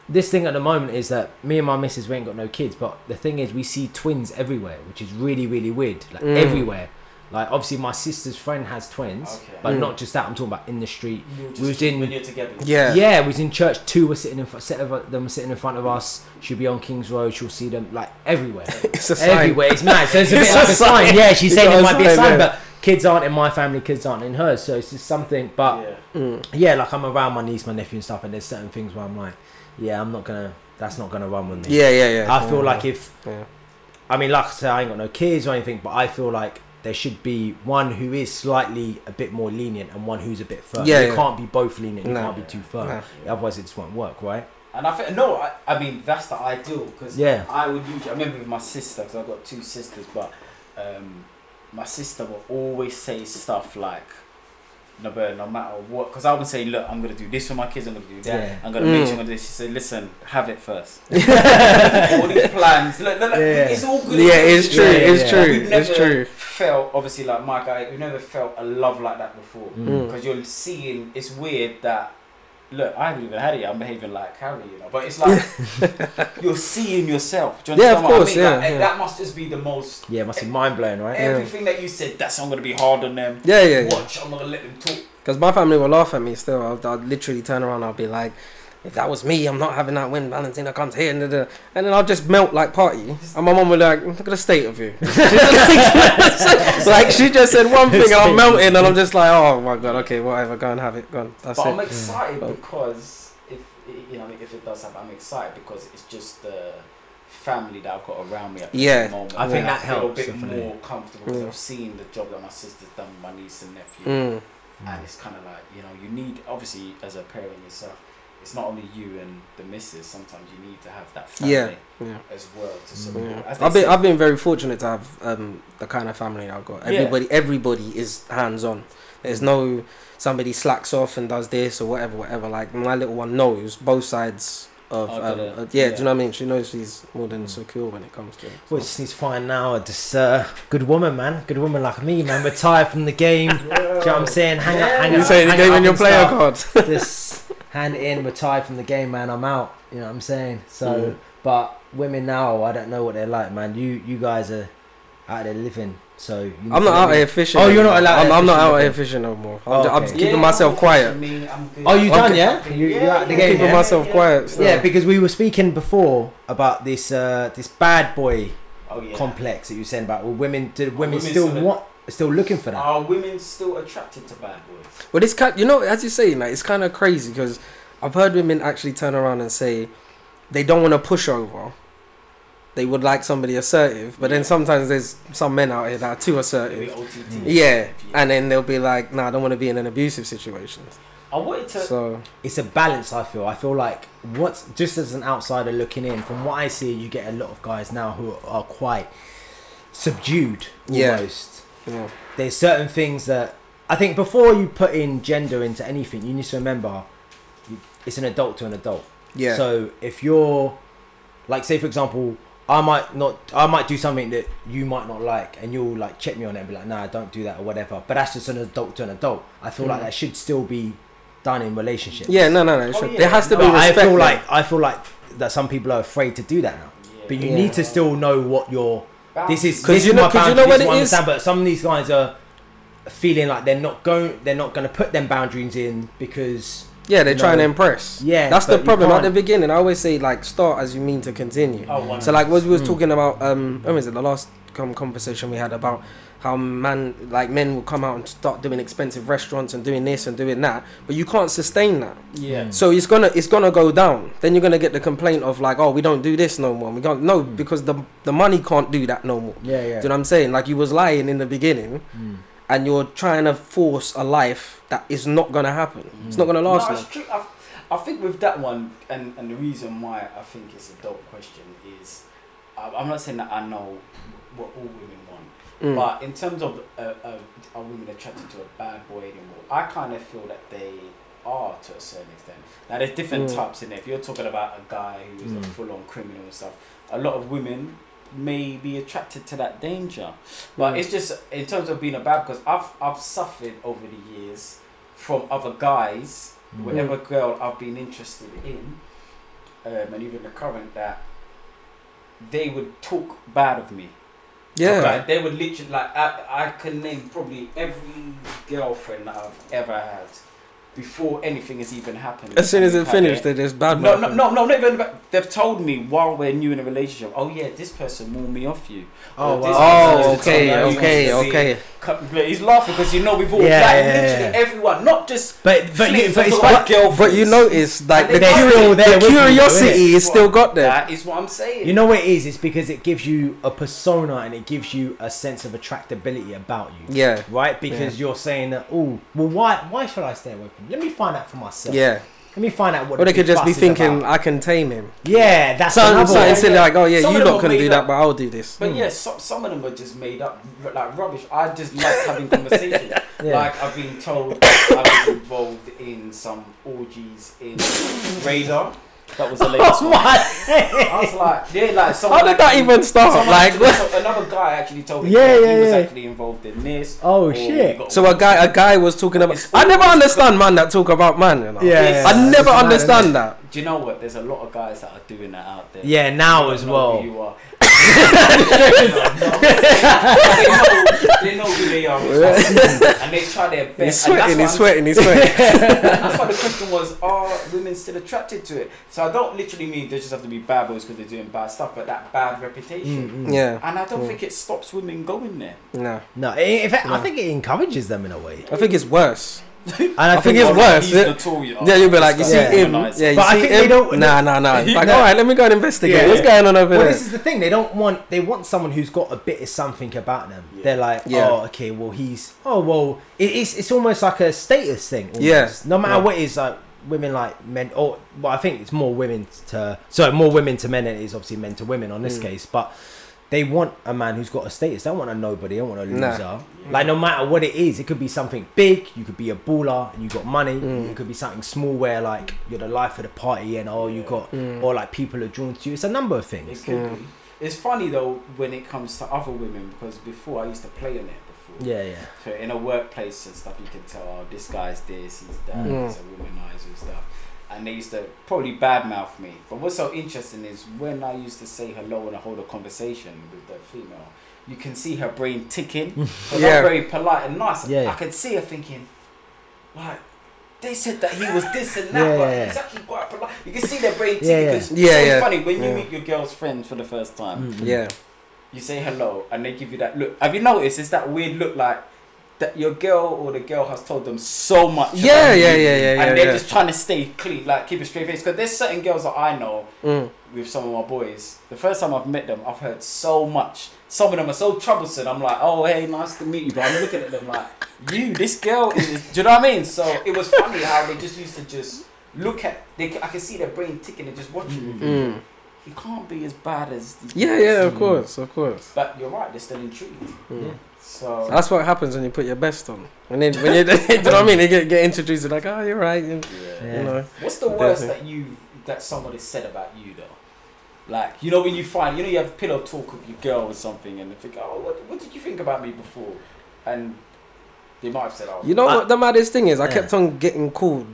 This thing at the moment is that me and my missus we ain't got no kids, but the thing is we see twins everywhere, which is really really weird. Like Mm. everywhere. Like obviously my sister's friend has twins, Okay. but Mm. not just that. I'm talking about in the street. We was in- when you're together Yeah. Yeah, we was in church. Two were sitting in front. Set of them sitting in front of us. She'll be on King's Road. She'll see them like everywhere, It's a sign. everywhere. It's mad. So it's a It's bit a like a sign. sign. Yeah, she's saying it a might be a sign, sign, yeah. but kids aren't in my family. Kids aren't in hers. So it's just something. But yeah Mm. yeah, like I'm around my niece, my nephew, and stuff, and there's certain things where I'm like, yeah, I'm not gonna. That's not gonna run with me. Yeah, yeah, yeah. I feel like if Yeah. I mean, like I say, I ain't got no kids or anything, but I feel like there should be one who is slightly a bit more lenient and one who's a bit firm. Yeah, you yeah. can't be both lenient. You No. can't be too firm. No. Otherwise, it just won't work, right? and i think no I, I mean that's the ideal because Yeah. i would usually i remember with my sister because i've got two sisters but um, my sister will always say stuff like no, but no matter what, because I would say, look, I'm gonna do this for my kids. I'm gonna do that. Yeah. I'm gonna make Mm. sure I'm gonna do this. She said, listen, have it first. all these plans. Look, look, look, Yeah. It's all good. Yeah, it's true. Yeah, it's yeah. true. We've It's true. felt obviously like Mike, I. We've never felt a love like that before. Mm. Because you're seeing, it's weird that. Look, I haven't even had it. I'm behaving like Harry, you know. But it's like you're seeing yourself. Do you Yeah, of what course, I mean? yeah, Like, yeah. That must just be the most. Yeah, it must be mind blowing, right? Everything that you said, that's I'm gonna be hard on them. Yeah, yeah, yeah. Watch, I'm not gonna let them talk. Because my family will laugh at me still. I'll, I'll literally turn around. I'll be like, if that was me, I'm not having that when Valentina comes here. And, da- da. and then I'll just melt like party. And my mom will like, look at the state of you. like she just said one thing and I'm melting and I'm just like, oh my god, okay, whatever, go and have it, go on. That's but it. I'm excited Mm. because if you know if it does happen, I'm excited because it's just the family that I've got around me at the Yeah. moment. I think And that feel helps, a bit definitely. more comfortable because Yeah. I've seen the job that my sister's done with my niece and nephew, Mm. and it's kind of like you know you need obviously as a parent yourself. It's not only you and the missus. Sometimes you need to have that family Yeah, yeah. as well to support. Yeah. I've been say- I've been very fortunate to have um, the kind of family I've got. Yeah. Everybody everybody is hands on. There's no somebody slacks off and does this or whatever, whatever. Like my little one knows both sides of um, uh, yeah, yeah. Do you know what I mean? She knows she's more than secure when it comes to it. Well, just needs to find now just uh, good woman, man. Good woman like me, man. Retire from the game. Do you know what I'm saying? Hang up, hang You up, saying you hang gave up in your player stuff. card? Just hand it in, retire from the game, man. I'm out. You know what I'm saying? So, Mm. but women now, I don't know what they're like, man. You you guys are out there living, so you I'm not out here fishing. Oh, you're not allowed I'm, I'm not out here fishing no more. I'm, Oh, ju- I'm okay. keeping Yeah, myself I'm quiet. Me, I'm good. Oh, you Okay. done, yeah? You, you out the game, Keeping yeah? myself quiet. so- Yeah, because we were speaking before about this uh, this bad boy Oh yeah. complex that you were saying about. Well, women, do women women still still- want, still looking for that? Are women still attracted to bad boys? Well, it's kind, you know, as you say, like it's kind of crazy because I've heard women actually turn around and say they don't want to push over. They would like somebody assertive, but then sometimes there's some men out here that are too assertive. OTT. Mm. Yeah, and then they'll be like, "Nah, I don't want to be in an abusive situation." I wanted to. So it's a balance. I feel. I feel like what's just as an outsider looking in, from what I see, you get a lot of guys now who are quite subdued. Yeah. Almost. yeah, There's certain things that I think before you put in gender into anything, you need to remember it's an adult to an adult. yeah, So if you're, like, say for example, I might not, I might do something that you might not like, and you'll like check me on it and be like, nah, I don't do that or whatever. But that's just an adult to an adult. I feel like Mm. that should still be done in relationships. yeah. No, no, no. it Oh, should- yeah, There has to no, be But I feel there. like I feel like that some people are afraid to do that now. Yeah. But you Yeah. need to still know what your this is. 'Cause This you is know- my 'cause you know this it what I is? understand, But some of these guys are feeling like they're not going. They're not going to put them boundaries in because yeah, they're you trying to impress. yeah, that's the problem at the beginning. I always say like start as you mean to continue. Oh, one So like what we was Mm. talking about, um, when was it the last conversation we had about how man like men will come out and start doing expensive restaurants and doing this and doing that, but you can't sustain that. Yeah. Mm. So it's gonna it's gonna go down. Then you're gonna get the complaint of like, oh, we don't do this no more. We don't no Mm. because the the money can't do that no more. yeah, yeah. Do you know what I'm saying? Like you was lying in the beginning, Mm. And you're trying to force a life that is not gonna happen. It's not gonna last no, it's true. I, I think with that one, and, and the reason why I think it's a dope question is, I, I'm not saying that I know what all women want, Mm. but in terms of uh, uh, are women attracted to a bad boy anymore, I kind of feel that they are to a certain extent. Now there's different Mm. types in there. If you're talking about a guy who is Mm. a full-on criminal and stuff, a lot of women may be attracted to that danger. But Mm. it's just in terms of being a bad because I've I've suffered over the years from other guys, Mm. whatever girl I've been interested in, um, and even the current that they would talk bad of me. yeah. Like, they would literally like I, I can name probably every girlfriend that I've ever had before anything has even happened. As soon as it Had finished, they just bad. no, no, no, no, not even. About, they've told me while we're new in a relationship. Oh yeah, this person wore me off you. Oh, This wow. Oh, person okay, okay, he wants to be- okay. He's laughing because you know we've all Yeah, like, yeah, literally yeah. everyone, not just But but, you, flings but it's like girlfriends. But you notice, like the, curi- still there the with you, curiosity is still got there. That is what I'm saying. You know what it is? It's because it gives you a persona and it gives you a sense of attractability about you. Yeah, Right? Because you're saying that, oh, well, why why should I stay away from you? Let me find out for myself. yeah, Let me find out what. Or they could just be thinking, about. I can tame him. Yeah, that's Something, another something one. silly yeah. like, oh yeah, Some you lot can couldn't made do that, but I'll do this. But hmm. yeah, some, some of them are just made up, like rubbish. I just like having conversations. Yeah. Like I've been told I was involved in some orgies in Radar. That was the latest Oh one. I was like, yeah, like someone How did that even start? Like, actually- another guy actually told me Yeah, yeah, he was actually involved in this. Oh, shit. so a guy, a guy was talking about. I never understand man that talk about man. You know? Yeah, Yes. I yeah, never understand innit? that. Do you know what? There's a lot of guys that are doing that out there. Yeah, now as don't know well. Who you are. they, know, they know who they are, and they try their best. He's and sweating, what he's sweating, he's sweating. That's why the question was: Are women still attracted to it? So I don't literally mean they just have to be bad boys because they're doing bad stuff, but that bad reputation. Mm, mm. yeah, And I don't Mm. think it stops women going there. no. No, in fact, I think it encourages them in a way. I think it's worse. And I, I think think, it's worse. He's Yeah. notorious. Yeah, you'll be like, you see guy's Yeah. him. Yeah, you But I think him. they don't- Nah, nah, nah. Like, No. all right, let me go and investigate. Yeah. What's going on over well, there? Well, this is the thing. They don't want. They want someone who's got a bit of something about them. Yeah. They're like, Yeah. oh, okay, well, he's. Oh, well, it, it's it's almost like a status thing. Almost. Yeah. No matter Yeah. what it is, like women like men. Or well, I think it's more women to. Sorry, more women to men than it is obviously men to women on this Mm. case, but. They want a man who's got a status. They don't want a nobody. They don't want a Nah. loser. Like no matter what it is, it could be something big. You could be a baller and you got money. Mm. It could be something small where like you're the life of the party and oh you got Mm. or like people are drawn to you. It's a number of things. It could Yeah. be. It's funny though when it comes to other women because before I used to play on it before. Yeah, yeah. So in a workplace and stuff, you can tell oh, this guy's this, he's that, Mm. he's a womanizer and stuff. And they used to probably badmouth me. But what's so interesting is when I used to say hello and I hold a conversation with the female, you can see her brain ticking. But Yeah. I'm very polite and nice. Yeah, yeah. I could see her thinking, like, they said that he was this and that, Yeah, but yeah, yeah. he's actually quite polite. You can see their brain ticking. Yeah, yeah. Yeah, so it's yeah. funny when you meet your girl's friends for the first time Mm. Yeah. you say hello and they give you that look. Have you noticed? It's that weird look like that your girl or the girl has told them so much. Yeah, about yeah, you, yeah, yeah, yeah, And they're yeah. just trying to stay clean, like keep a straight face. Because there's certain girls that I know Mm. with some of my boys. The first time I've met them, I've heard so much. Some of them are so troublesome. I'm like, oh hey, nice to meet you. But I'm looking at them like, you, this girl is. Do you know what I mean? So it was funny how they just used to just look at. They, I can see their brain ticking and just watching you. Mm. He can't be as bad as. the- Yeah, yeah, of Mm. course, of course. But you're right. They're still intrigued. Mm. So That's what happens when you put your best on. And then when you, you know what I mean, they get, get introduced, they're like, oh, you're right. And, Yeah. You know, What's the worst Definitely. that you that somebody said about you though? Like you know when you find you know you have pillow talk with your girl or something and they think oh what, what did you think about me before and they might have said oh you know I- what the maddest thing is? I Yeah. kept on getting called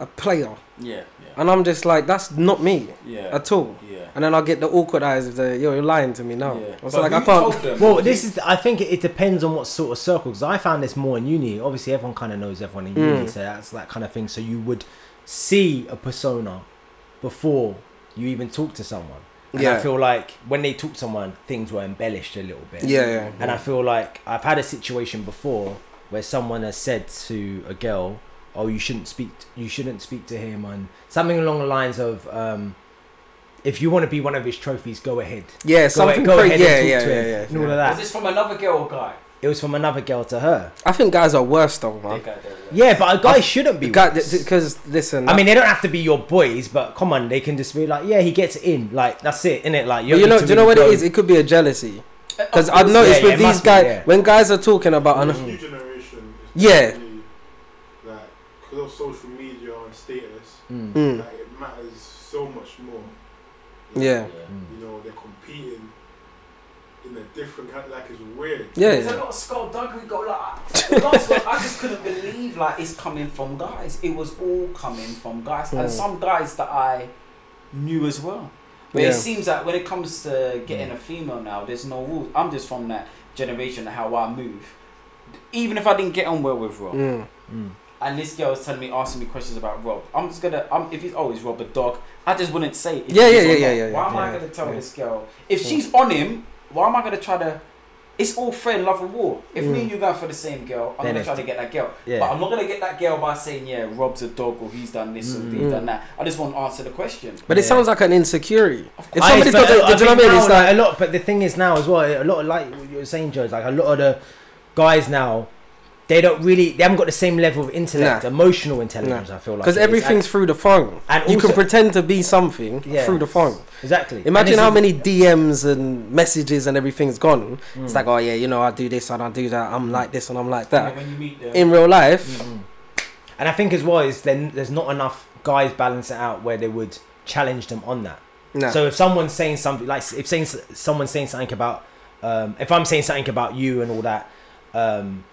a player. yeah yeah And I'm just like, that's not me yeah at all. yeah. And then I'll get the awkward eyes of the, yo, you're lying to me now. yeah. I was But like, I can't. Well, this is. I think it, it depends on what sort of circle. Because I found this more in uni. Obviously, everyone kind of knows everyone in uni, Mm. so that's that kind of thing. So you would see a persona before you even talk to someone. And I feel like when they talk to someone, things were embellished a little bit. Yeah, yeah. And I feel like I've had a situation before where someone has said to a girl, "Oh, you shouldn't speak. You shouldn't speak to him," and something along the lines of, um, "If you want to be one of his trophies, go ahead." yeah, Go, something go crazy. ahead Yeah, and talk yeah, to yeah, him, yeah, and all yeah. of that. was this from another girl or guy? It was from another girl to her. I think guys are worse though, man. Yeah, but a guy shouldn't be. worse. Because listen, I mean, they don't have to be your boys, but come on, they can just be like, yeah, he gets in. Like that's it, innit? Like you, don't know, do you know what it go- is? It could be a jealousy. Uh, Because I've noticed yeah, with these must be, guys, yeah. when guys are talking about, This an, new generation is Yeah. Really, like because of social media and status, Mm. Mm, like it matters so much more. yeah, You know, they're competing in a different kind. Like it's weird. yeah, There's a lot of skullduggery go like the last one, I just couldn't believe like it's coming from guys. It was all coming from guys, Mm. and some guys that I knew as well. But Yeah. it seems that when it comes to getting a female now, there's no rules. I'm just from that generation of how I move. Even if I didn't get on well with Rob, Mm. Mm. And this girl was telling me, asking me questions about Rob, I'm just gonna, I'm, if he's always Rob a dog, I just wouldn't say it. Yeah, yeah, yeah, yeah, yeah, Why am I gonna tell yeah. this girl if she's on him? Why am I gonna try to? It's all fair in love and war. If me and you going for the same girl, I'm Then gonna try to get that girl. Yeah. But I'm not gonna get that girl by saying, yeah, Rob's a dog or he's done this or he's Mm. done that. I just want to answer the question. But it sounds like an insecurity. Of If I- somebody's but got, the, do you know what I mean? It's like, a lot. But the thing is now as well, a lot of like what you were saying, Joe. Like a lot of the guys now, they don't really they haven't got the same level of intellect, Nah. emotional intelligence. I feel like Because it is. everything's through the phone. And you also- can pretend to be something Yeah. through the phone. exactly. Imagine how many DMs and messages and everything's gone. It's Mm. like, oh yeah, you know, I do this and I do that. I'm like this and I'm like You know, that. when you meet them, In real life, Mm. And I think as well is then there's not enough guys balance it out where they would challenge them on that. nah. So if someone's saying something like if saying someone's saying something about um, if I'm saying something about you and all that, um,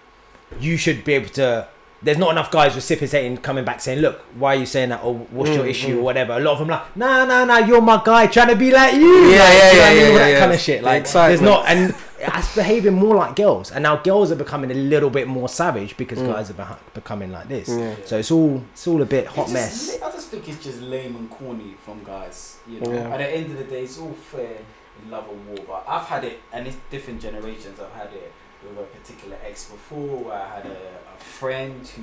you should be able to. There's not enough guys reciprocating, coming back saying, "Look, why are you saying that? Or what's your Mm, issue, mm. or whatever." A lot of them like, "Nah, nah, nah, you're my guy, trying to be like you." Yeah, like, yeah, you know what I yeah, mean? yeah, All that yeah. kind of shit. The Like, there's excitement. not, and it's behaving more like girls, and now girls are becoming a little bit more savage because Mm. guys are behi- becoming like this. Yeah. So it's all, it's all a bit hot just mess. I just think it's just lame and corny from guys. You know, Yeah. at the end of the day, it's all fair in love and war. But I've had it, and it's different generations. I've had it with a particular ex before, where I had a, a friend who,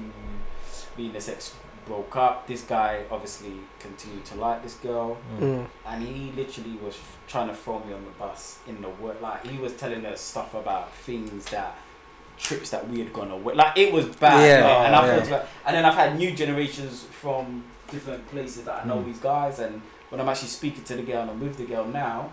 me and this ex broke up. This guy obviously continued to like this girl, Mm. and he literally was f- trying to throw me on the bus in the work. Like he was telling us stuff about things that trips that we had gone away. Like it was bad. Yeah, mate. and I yeah. felt like, and then I've had new generations from different places that I know Mm. these guys, and when I'm actually speaking to the girl and I'm with the girl now.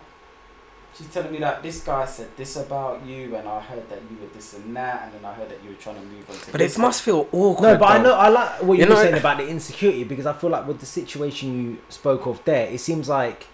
She's telling me that this guy said this about you, and I heard that you were this and that, and then I heard that you were trying to move on to But this. it must feel awkward. No, but I know I like what you, You were know- saying about the insecurity because I feel like with the situation you spoke of there, it seems like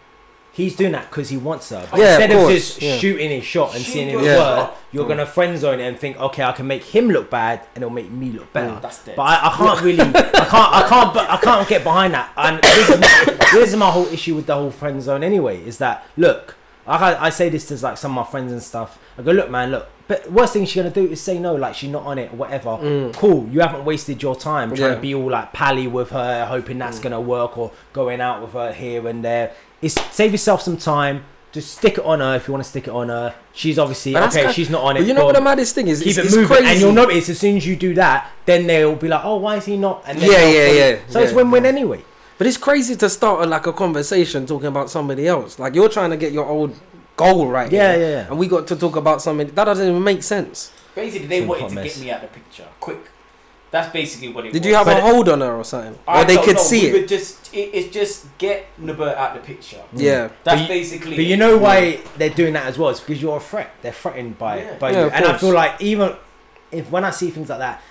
he's doing that because he wants her. But Yeah, instead of, course, just yeah. shooting his shot and Shoot seeing if it Yeah. works, shot. you're Mm. gonna friend zone it and think, okay, I can make him look bad and it'll make me look better. Mm. That's dead. But I, I can't really, I can't, I can't, but I can't get behind that. And this is, my, this is my whole issue with the whole friend zone. Anyway, is that look, I, I say this to like some of my friends and stuff. I go, look, man, look. But worst thing she's gonna do is say no, like she's not on it or whatever. Mm. Cool, you haven't wasted your time trying Yeah. to be all like pally with her, hoping that's Mm. gonna work or going out with her here and there. It's save yourself some time. Just stick it on her if you want to stick it on her. She's obviously okay. kind- she's not on it. But you know what the maddest thing is? keep it's, it it's moving, crazy. and you'll notice as soon as you do that, then they'll be like, "Oh, why is he not?" And then Yeah, yeah, yeah, So it's yeah. win-win anyway. But it's crazy to start a, like a conversation talking about somebody else. Like you're trying to get your old goal right. Yeah, here, yeah, yeah. And we got to talk about something that doesn't even make sense. Basically, they It's wanted to mess. get me out of the picture quick. That's basically what it Did was. you have But a hold on her or something, I or they don't could know, see we it? Would just it, it's just get Nobere out of the picture. Yeah. That's But you- basically. But you it. know why they're doing that as well? It's because you're a threat. They're threatened by Yeah. by Yeah, you. of And I feel like even if when I see things like that,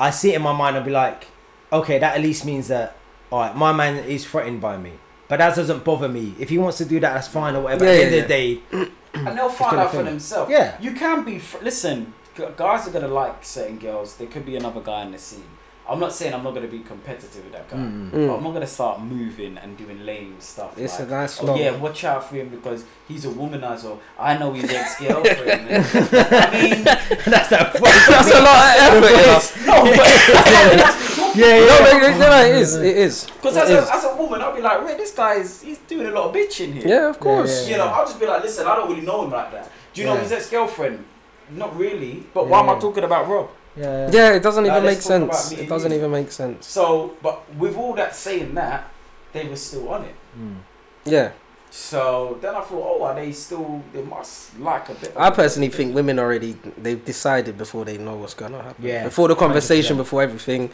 I see it in my mind. I'll be like, okay, that at least means that all right, my man is threatened by me. But that doesn't bother me. If he wants to do that, that's fine or whatever. Yeah, At the yeah, end of the day, and they'll find gonna out for themselves. Yeah. You can be. Fr- listen, guys are gonna like certain girls. There could be another guy in the scene. I'm not saying I'm not gonna be competitive with that guy. Mm. But Mm. I'm not gonna start moving and doing lame stuff. It's like, a nice Oh yeah, watch out for him because he's a womanizer. I know his ex girlfriend. I mean, that's that. That's a lot of effort. you know. no, but yeah, yeah. No, no, no, no, it is. It is. because as is. a, as a woman, I'll be like, wait, this guy is he's doing a lot of bitching here. Yeah, of course. yeah. You know, I'll just be like, listen, I don't really know him like that. Do you know his ex girlfriend? Not really. But why am I talking about Rob? Yeah. Yeah, it doesn't Now even make let's talk about sense. It doesn't even make sense. So, but with all that saying that, they were still on it. Mm. Yeah, So then I thought, oh, are they still? They must like a bit. of I personally think women already they've decided before they know what's gonna happen. Yeah, Before the conversation, before everything,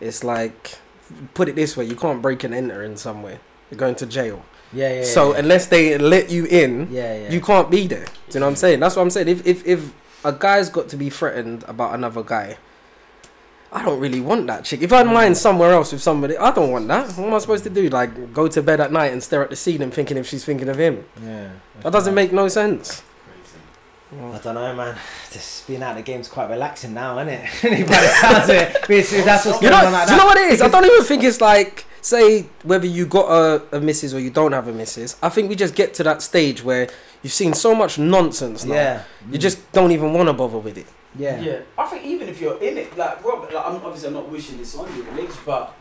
it's like put it this way: you can't break and enter in somewhere. You're going to jail. Yeah, yeah. so yeah. unless they let you in, yeah, yeah. you can't be there. Do you know what I'm saying? That's what I'm saying. If if if a guy's got to be threatened about another guy, I don't really want that chick. If I mind somewhere else with somebody, I don't want that. What am I supposed to do? Like go to bed at night and stare at the ceiling, thinking if she's thinking of him? yeah. That doesn't make no sense. I don't know, man. Just being out of the game's quite relaxing now, isn't it? By the sounds of it, Basically, that's what's You going know, on like do you know what it is? I don't even think it's like say whether you got a, a missus or you don't have a missus. I think we just get to that stage where you've seen so much nonsense now. Yeah, You just don't even want to bother with it. yeah, Yeah, I think even if you're in it, like Rob, like, I'm obviously I'm not wishing this on you, Alex, but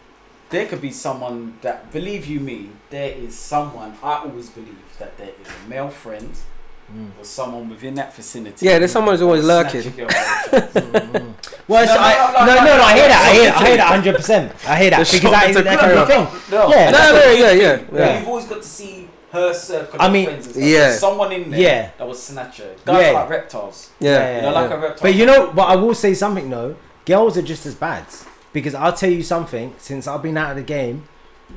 there could be someone that, believe you me, there is someone. I always believe that there is a male friend Mm. or someone within that vicinity. Yeah, there's someone who's always Snatch lurking. your girl by the chest. Well, No, so no, I, no, no, no, no, no, I hear that. I no, hear, I hear that, hundred percent. I hear that The because that is shot that to kind of thing. No, Yeah, No, that's no, what- yeah, yeah, yeah. You've always got to see her circle I of mean, friends and yeah. There's someone in there Yeah. that was snatcher. Guys Yeah. are like reptiles. Yeah, Yeah, You know, yeah. like a reptile. But you know, but I will say something though. girls are just as bad. Because I'll tell you something. Since I've been out of the game,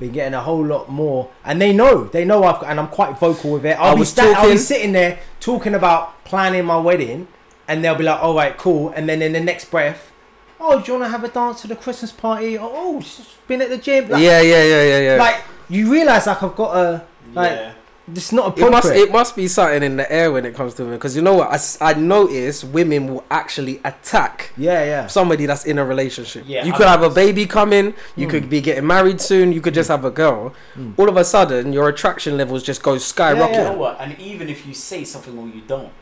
been getting a whole lot more, and they know, they know I've got, and I'm quite vocal with it. I'll I be was sta- I'll be sitting there talking about planning my wedding, and they'll be like, "All right, cool," and then in the next breath. Oh, do you want to have a dance to the Christmas party? Oh, oh, she's been at the gym. Like, yeah, yeah, yeah, yeah, yeah. like you realize, like I've got a like yeah. it's not it appropriate. must it must be something in the air when it comes to women because you know what I, I notice women will actually attack yeah, yeah. somebody that's in a relationship. Yeah, you I could have a baby coming, you Mm. could be getting married soon, you could just have a girl. Mm. All of a sudden, your attraction levels just go You skyrocketing. know what? And even if you say something or you don't,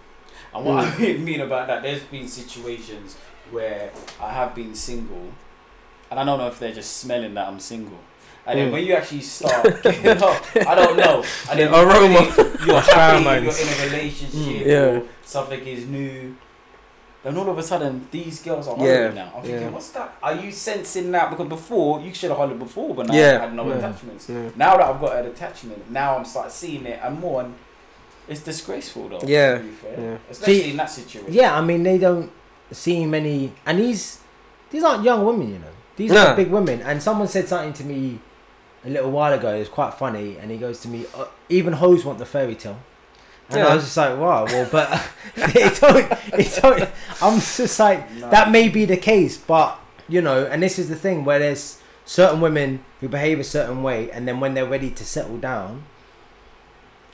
and what I mean about that, there's been situations where I have been single, and I don't know if they're just smelling that I'm single. And then Mm. when you actually start, getting up, I don't know. And then The aroma. you're happy, you're in a relationship, Mm, yeah. or something is new. Then all of a sudden, these girls are Yeah, hollering now. I'm thinking, yeah. what's that? Are you sensing that? Because before, you should have hollered before, but now Yeah, I had no attachments. Yeah. Now that I've got an attachment, now I'm start seeing it and more, and it's disgraceful though. Yeah, to be fair. yeah. especially See, in that situation. Yeah, I mean they don't see many, and these these aren't young women, you know. These No. are big women. And someone said something to me a little while ago. It was quite funny, and he goes to me, uh, "Even hoes want the fairy tale." And Yeah. I was just like, "Wow, well, but it don't, it don't." I'm just like, No. that may be the case, but you know, and this is the thing where there's certain women who behave a certain way, and then when they're ready to settle down,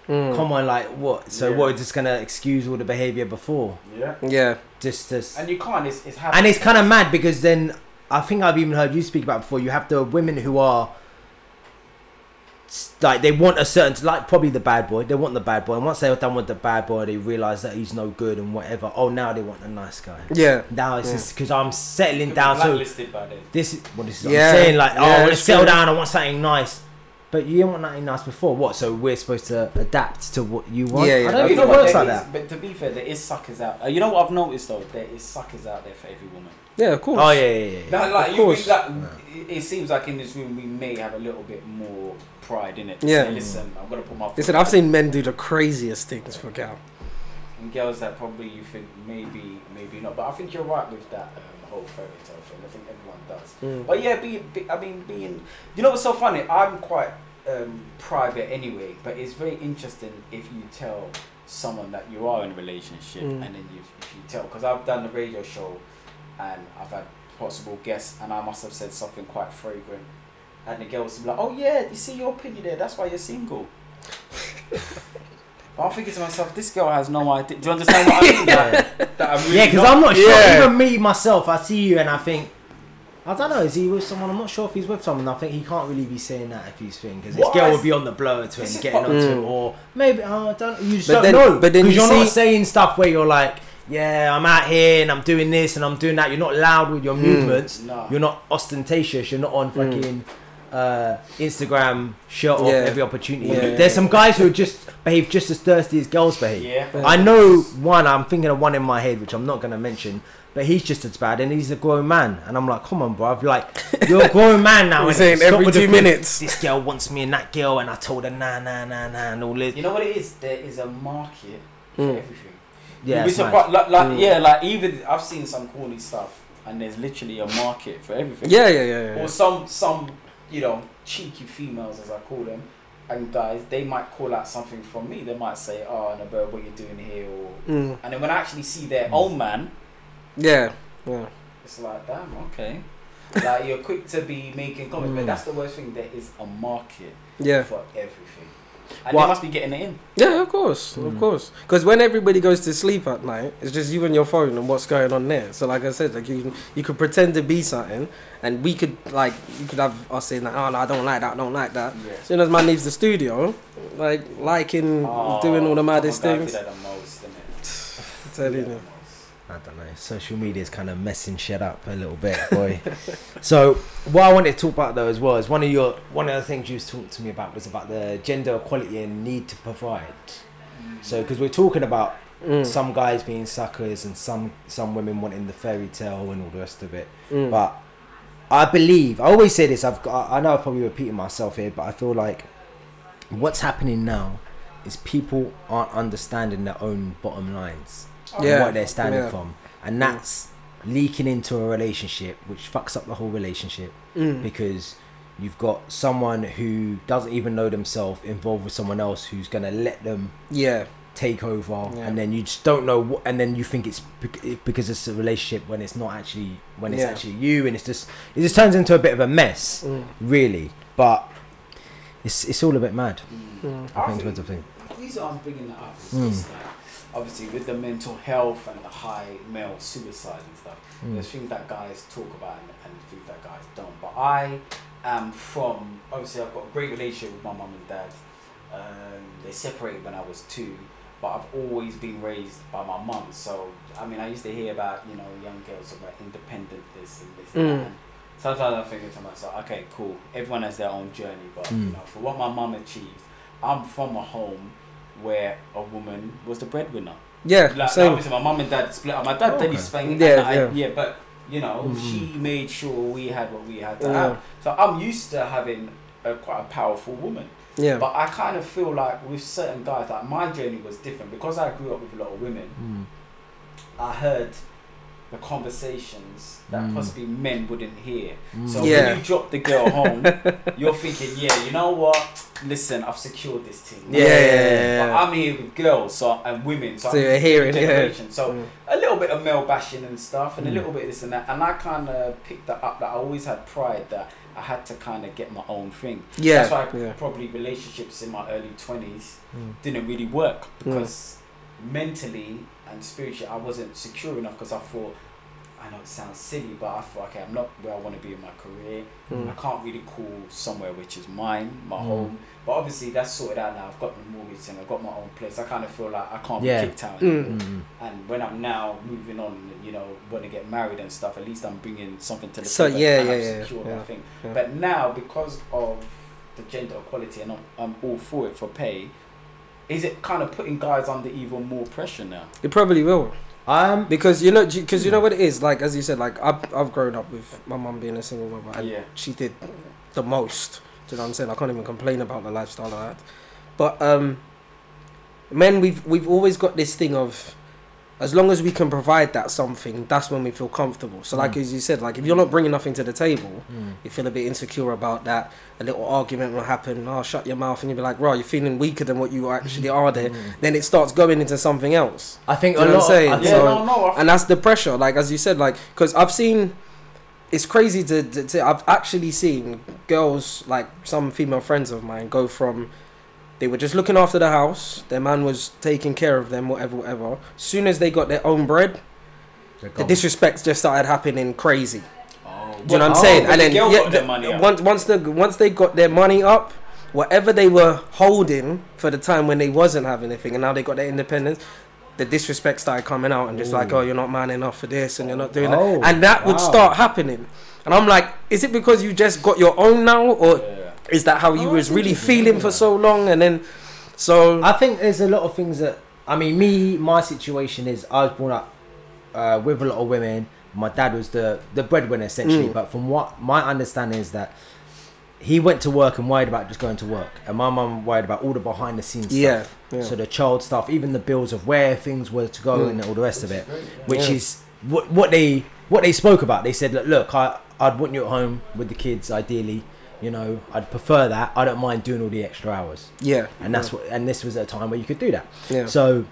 Mm. come on, like what? So Yeah. what? Just gonna excuse all the behavior before? Yeah, Yeah, Just, just and you can't. It's, it's happening. and it's kind of mad because then I think I've even heard you speak about before. You have the women who are s- like they want a certain like probably the bad boy. They want the bad boy, and once they're done with the bad boy, they realize that he's no good and whatever. Oh, now they want the nice guy. yeah, Now it's Yeah. just because I'm settling down. So blacklisted by this is what this is. Yeah. I'm saying like, oh, I want to settle true. down. I want something nice. But you didn't want nothing nice before. What? So we're supposed to adapt to what you want? Yeah, I don't that's think it works like is- that. But to be fair, there is suckers out. Uh, you know what I've noticed though? There is suckers out there for every woman. yeah. Of course. Oh yeah, yeah, yeah. yeah. Like, like Of you, course. like, it, it seems like in this room we may have a little bit more pride in it. Yeah. Say, Listen, I'm gonna put my. foot Listen, I've seen men do the craziest things for gal. and girls that probably you think maybe maybe not. But I think you're right with that um, whole fairy tale thing. I think everyone does. Mm. But yeah, being, be, I mean, being, you know what's so funny? I'm quite um, private anyway, but it's very interesting if you tell someone that you are in a relationship Mm. and then you, if you tell, because I've done the radio show and I've had possible guests and I must have said something quite fragrant. And the girls will be like, oh yeah, you see your opinion there, that's why you're single. but I'm thinking to myself, this girl has no idea. Do you understand what I mean? That, that I'm really Yeah, because I'm not sure. Yeah. Even me myself, I see you and I think, I don't know. Is he with someone? I'm not sure if he's with someone. I think he can't really be saying that if he's thinking because this girl I- would be on the blower to him, getting what- onto Mm. him, or maybe oh, I don't. You just But don't then- know. but then 'Cause you you're not saying stuff where you're like, yeah, I'm out here and I'm doing this and I'm doing that. You're not loud with your Mm. movements. No. You're not ostentatious. You're not on Mm. Fucking. Uh, Instagram shirt off Yeah. every opportunity. Yeah. There's some guys who just behave just as thirsty as girls behave. Yeah. I know one. I'm thinking of one in my head, which I'm not going to mention, but he's just as bad, and he's a grown man. And I'm like, come on, bro. I'm like, you're a grown man now. You're innit? saying Stop every with the two thing, minutes. This girl wants me and that girl, and I told her nah, nah, nah, nah, and all this. You know what it is? There is a market for Mm. everything. Yeah, You'd be it's mad. surprised- like, like Mm. yeah, like even I've seen some corny stuff, and there's literally a market for everything. Yeah, yeah, yeah, yeah. Or some some you know cheeky females as I call them, and guys they might call out something from me. They might say, "Oh, Nobere, what you doing here?" Or Mm. and then when I actually see their own man, Yeah, yeah. it's like, damn, okay. like you're quick to be making comments, but Mm. that's the worst thing. There is a market Yeah. for everything, and What- they must be getting it in. Yeah, of course, of Mm. course. Because when everybody goes to sleep at night, it's just you and your phone and what's going on there. So, like I said, like you, you could pretend to be something, and we could like you could have us saying like, oh no, I don't like that, I don't like that. Yeah. As soon as man leaves the studio, like liking, doing all the maddest oh, my God, things. I do that the most, innit? Tell you I don't know. Social media is kind of messing shit up a little bit, boy. so what I wanted to talk about though as well is one of your one of the things you was talking to me about was about the gender equality and need to provide. So because we're talking about Mm. some guys being suckers and some some women wanting the fairy tale and all the rest of it. Mm. But I believe I always say this. I've got, I know I'm probably repeating myself here, but I feel like what's happening now is people aren't understanding their own bottom lines Yeah, what they're standing yeah. from, and that's leaking into a relationship, which fucks up the whole relationship Mm. because you've got someone who doesn't even know themselves involved with someone else who's gonna let them Yeah. take over, Yeah. and then you just don't know what, and then you think it's because it's a relationship when it's not actually when it's Yeah. actually you, and it's just it just turns into a bit of a mess, Mm. really. But it's it's all a bit mad. Mm. I I think think- it's a thing. The reason I'm bringing that up is Mm. just like, obviously with the mental health and the high male suicide and stuff, Mm. there's things that guys talk about and, and things that guys don't. But I am from, obviously, I've got a great relationship with my mum and dad. Um, they separated when I was two, but I've always been raised by my mum. So, I mean, I used to hear about, you know, young girls about independent this and this and Mm. that. And sometimes I'm thinking to myself, okay, cool, everyone has their own journey, but, you Mm. know, for what my mum achieved, I'm from a home where a woman was the breadwinner. Yeah. Like, same. obviously, my mum and dad split up. My dad Oh, did okay. his thing. Yeah, I, yeah. yeah. But you know, Mhm. she made sure we had what we had to Yeah. have. So I'm used to having a quite a powerful woman. Yeah. But I kind of feel like with certain guys, like my journey was different because I grew up with a lot of women. Mm. I heard the conversations that Mm. possibly men wouldn't hear. So Mm. Yeah. when you drop the girl home, you're thinking, yeah, you know what? Listen, I've secured this team. Yeah, yeah, yeah, yeah. I'm here with girls so, and women, so, So I'm you're hearing, yeah. So Mm. a little bit of male bashing and stuff, and a Mm. little bit of this and that. And I kind of picked that up. That I always had pride that I had to kind of get my own thing. Yeah. That's why probably relationships in my early twenties Mm. didn't really work because mentally and spiritually I wasn't secure enough because I thought. I know it sounds silly, but I thought, okay, I'm not where I want to be in my career. Mm. I can't really call somewhere which is mine, my Mm. home. But obviously, that's sorted out now. I've got the mortgage and I've got my own place. I kind of feel like I can't Yeah. be kicked out. Mm. anymore. And when I'm now moving on, you know, want to get married and stuff, at least I'm bringing something to the So, table. yeah, yeah, yeah, yeah, my yeah. But now, because of the gender equality, and I'm, I'm all for it for pay, is it kind of putting guys under even more pressure now? It probably will Um, because you know because you know what it is like as you said like I've I've grown up with my mum being a single mother and Yeah. she did the most. Do you know what I'm saying? I can't even complain about the lifestyle I had. But um, men, we've we've always got this thing of as long as we can provide that something, that's when we feel comfortable. So, like Mm. as you said, like if you're not bringing nothing to the table, mm. you feel a bit insecure about that. A little argument will happen. Oh, shut your mouth, and you'll be like, "Right, you're feeling weaker than what you actually are." There, Mm. then it starts going into something else I think Do you know what I'm saying? I Yeah, So- no, no. And that's the pressure like as you said like because i've seen it's crazy to, to, to i've actually seen girls like some female friends of mine go from they were just looking after the house. Their man was taking care of them whatever whatever. Soon as they got their own bread the gone. disrespect just started happening crazy. Oh, do you know what i'm Oh, saying? And the then girl yeah, got their the- money up. once once the once they got their money up whatever they were holding for the time when they wasn't having anything and now they got their independence the disrespect started coming out and just like oh you're not man enough for this and you're not doing Oh, that and that would start happening. And i'm like is it because you just got your own now or Yeah. Is that how you Oh, was really interesting. feeling for so long and then so I think there's a lot of things that I mean. Me, my situation is I was born up uh, with a lot of women. My dad was the the breadwinner essentially, Mm. but from what my understanding is that he went to work and worried about just going to work, and my mum worried about all the behind the scenes yeah, stuff. yeah. So the child stuff, even the bills of where things were to go Mm. and all the rest of it, Great, yeah. which Yeah. is what what they what they spoke about. They said, look, look, I I'd want you at home with the kids, ideally. You know, I'd prefer that. I don't mind doing all the extra hours, yeah and that's what. And this was a time where you could do that. yeah So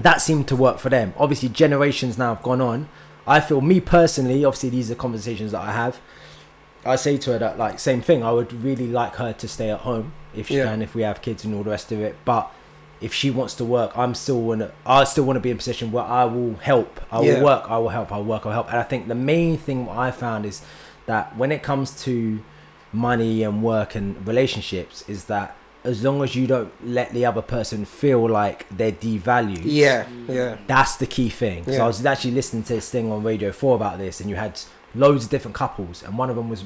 that seemed to work for them. Obviously, generations now have gone on. I feel me personally, obviously, these are conversations that I have. I say to her that like same thing. I would really like her to stay at home if she Yeah. can, if we have kids and all the rest of it. But if she wants to work, I'm still wanna. I still want to be in a position where I will help. I will Yeah. work. I will help. I will work. I will help. And I think the main thing what I found is that when it comes to money and work and relationships, is that as long as you don't let the other person feel like they're devalued, yeah yeah that's the key thing. So Yeah. I was actually listening to this thing on Radio Four about this, and you had loads of different couples, and one of them was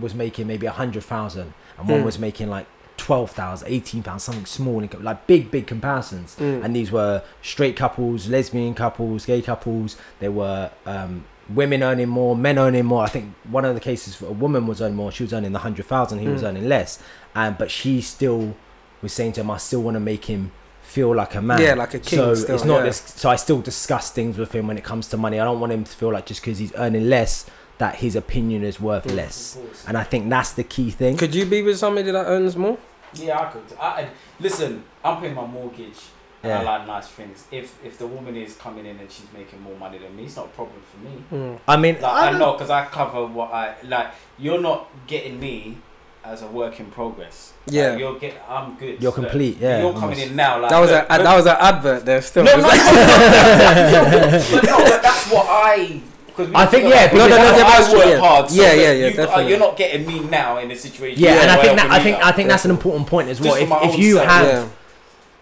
was making maybe a hundred thousand, and one Mm. was making like 12,000, 18,000, something small, like big, big comparisons. Mm. And these were straight couples, lesbian couples, gay couples. There were um, women earning more, men earning more. I think one of the cases for a woman was earning more. She was earning the hundred thousand. He was Mm. earning less, and but she still was saying to him, "I still want to make him feel like a man. Yeah, like a king So still, it's not yeah. this. So I still discuss things with him when it comes to money. I don't want him to feel like just because he's earning less that his opinion is worth Mm. less. And I think that's the key thing. Could you be with somebody that earns more? Yeah, I could. I, I, listen, I'm paying my mortgage. And I Yeah. like nice things. If if the woman is coming in and she's making more money than me, it's not a problem for me. Mm. I mean, Like, I I know because I cover what I like. You're not getting me as a work in progress. Like, Yeah. you're get. I'm good. You're Like, complete, yeah, You're coming in now. Like That was look, a look- that was an advert there still. No, It's no, like- but no, but that's what I. I think, yeah, about- because that's- what that's I work yeah. hard. So Yeah, yeah, yeah, You, uh, you're not getting me now in a situation. yeah, and I think that I think. I think that's an important point as well. Just If, if you have yeah.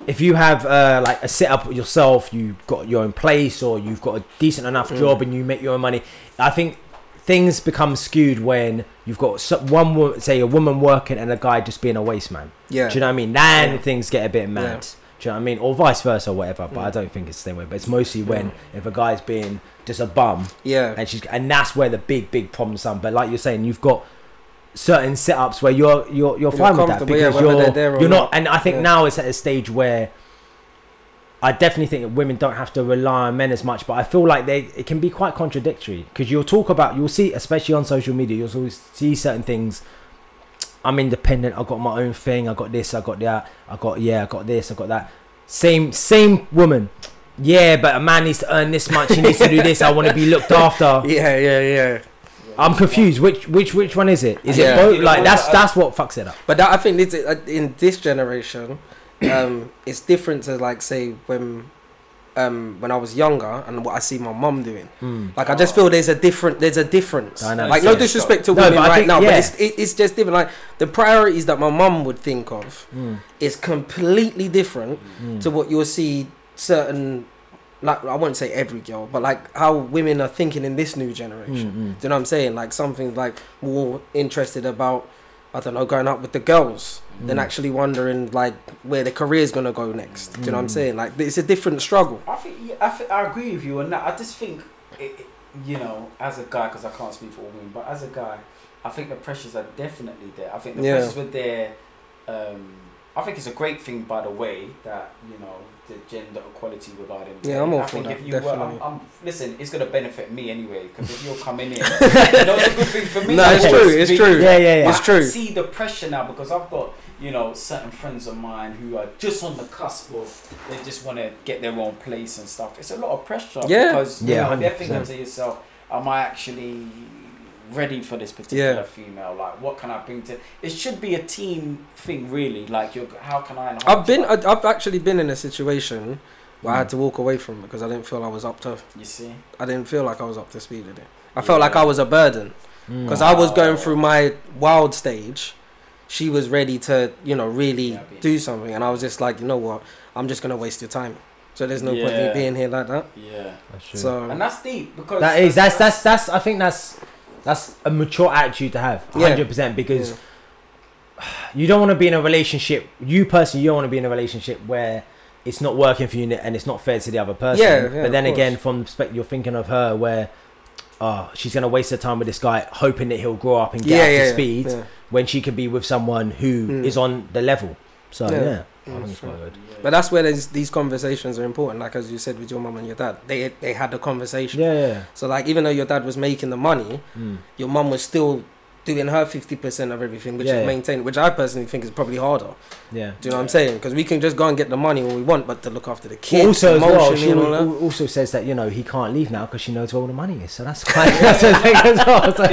If you have uh, like a setup yourself, you've got your own place, or you've got a decent enough Mm. job, and you make your own money. I think things become skewed when you've got one, wo- say, a woman working and a guy just being a waste man. Yeah. Do you know what I mean? Then Yeah. things get a bit mad. Yeah. Do you know what I mean? Or vice versa, or whatever. But Mm. I don't think it's the same way. But it's mostly when if a guy's being just a bum, Yeah. and she's and that's where the big big problems come. But like you're saying, you've got certain setups where you're you're you're fine with that comfortable, yeah, because you're there you're not. not. And I think Yeah. now it's at a stage where. I definitely think that women don't have to rely on men as much, but I feel like they it can be quite contradictory because you'll talk about you'll see especially on social media you'll always see certain things. I'm independent. I got my own thing. I got this. I got that. I got yeah. I got this. I got that. Same same woman. Yeah, but a man needs to earn this much. He needs to do this. I want to be looked after. Yeah, yeah, yeah. I'm confused. Which which which one is it? Is Yeah. it both? Like that's that's what fucks it up. But that, I think it's, uh, in this generation, um, it's different to like say when um, when I was younger and what I see my mum doing. Like I just feel there's a different there's a difference. Dynamic, Like no disrespect to No, women right think- now, yeah. but it's it, it's just different. Like the priorities that my mum would think of Mm. is completely different to what you'll see certain. Like I won't say every girl, but like how women are thinking in this new generation. Mm, Do you know what I'm saying? Like something like more interested about, I don't know, going out with the girls than Mm. actually wondering like where their career's gonna go next. Do you know what I'm Mm. saying? Like it's a different struggle. I think yeah, I, think, I agree with you on that. I just think, it, it- you know, as a guy, because I can't speak for all women, but as a guy, I think the pressures are definitely there. I think the Yeah. pressures were there. Um, I think it's a great thing, by the way, that you know the gender equality regarding. Yeah, I'm all I for that, if you were, definitely. I'm, I'm, listen, it's gonna benefit me anyway because if you're coming in, you know, it's a good thing for me. No, it's true, it's true. Yeah, yeah, yeah. It's I true. see the pressure now because I've got you know certain friends of mine who are just on the cusp of they just want to get their own place and stuff. It's a lot of pressure Yeah. because you Yeah, know, they're thinking to yourself, "Am I actually ready for this particular Yeah. female? Like, what can I bring to?" It should be a team thing, really. Like, you're, how can I? I've been I- I've actually been in a situation where I had to walk away from it because I didn't feel I was up to you see, I didn't feel like I was up to speed with it. I felt like I was a burden Mm. because I was going through my wild stage. She was ready to, you know, really Yeah, do something, and I was just like, you know what, I'm just gonna waste your time. So there's no point in being here like that. yeah, That's true. So and that's deep because that is that's that's that's I think that's that's a mature attitude to have, Yeah. hundred percent. Because Yeah. you don't want to be in a relationship. You personally, you don't want to be in a relationship where it's not working for you and it's not fair to the other person. Yeah, yeah, but then again, from the perspective you're thinking of her, where oh, she's gonna waste her time with this guy, hoping that he'll grow up and get yeah, up yeah, to speed, yeah. when she could be with someone who is Mm. on the level. So Yeah. Yeah, Yeah, I think it's sure. But that's where these these conversations are important. Like as you said with your mum and your dad, they they had the conversation. Yeah, yeah. So like even though your dad was making the money, Mm. your mum was still doing her fifty percent of everything, which Yeah. is maintained. Which I personally think is probably harder. yeah. Do you know what I'm saying? Because we can just go and get the money when we want, but to look after the kids, also, as well, she all that. also says that you know he can't leave now because she knows where all the money is. So that's quite that's thing as well. So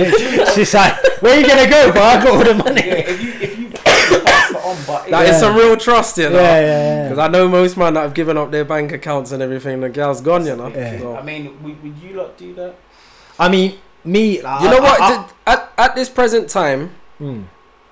she's like, "Where are you gonna go? But I got all the Yeah, money." if you if you pass it on, but That is Yeah. some real trust, you know. Yeah, yeah, Because yeah. I know most men that have given up their bank accounts and everything, the girl's gone, you know. Yeah. So- I mean, would, would you lot do that? I mean, me. Like, you know I- what? I- Did- at, at this present time, Mm.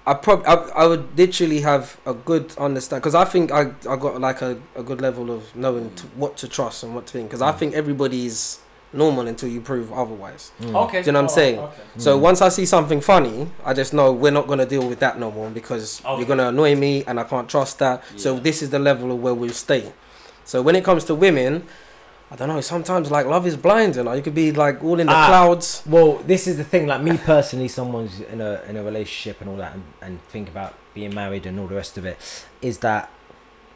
I prob I, I would literally have a good understand because I think I I got like a, a good level of knowing t- what to trust and what to think because I Mm. think everybody's normal until you prove otherwise. Mm. Okay. Do you know what I'm alright, saying? Okay. So Mm. once I see something funny, I just know we're not gonna deal with that no more because Okay. you're gonna annoy me and I can't trust that. So this is the level of where we'll stay. So when it comes to women, I don't know. Sometimes like love is blind, you know. You could be like all in the Ah. clouds. Well, this is the thing. Like me personally, someone's in a in a relationship and all that, and, and think about being married and all the rest of it. Is that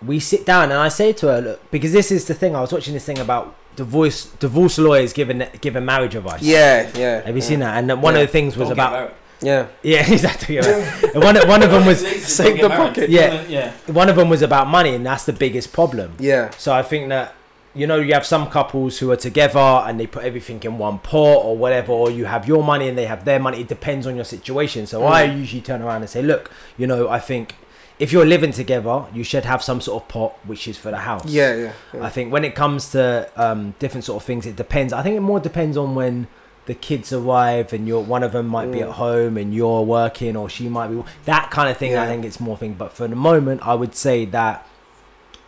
we sit down and I say to her, look, because this is the thing. I was watching this thing about divorce divorce lawyers giving giving marriage advice. Yeah, yeah. Have you seen that? And one Yeah. of the things was Don't about. Yeah. yeah, exactly. yeah. And one of- one of them was save the pocket. Yeah. yeah. one of them was about money, and that's the biggest problem. Yeah. So I think that you know you have some couples who are together and they put everything in one pot or whatever, or you have your money and they have their money. It depends on your situation. So I Mm. usually turn around and say, look, you know, I think if you're living together, you should have some sort of pot which is for the house. Yeah, yeah. I think when it comes to um, different sort of things, it depends. I think it more depends on when the kids arrive and you're one of them might be Mm. at home and you're working or she might be that kind of thing. I think it's more thing. But for the moment, I would say that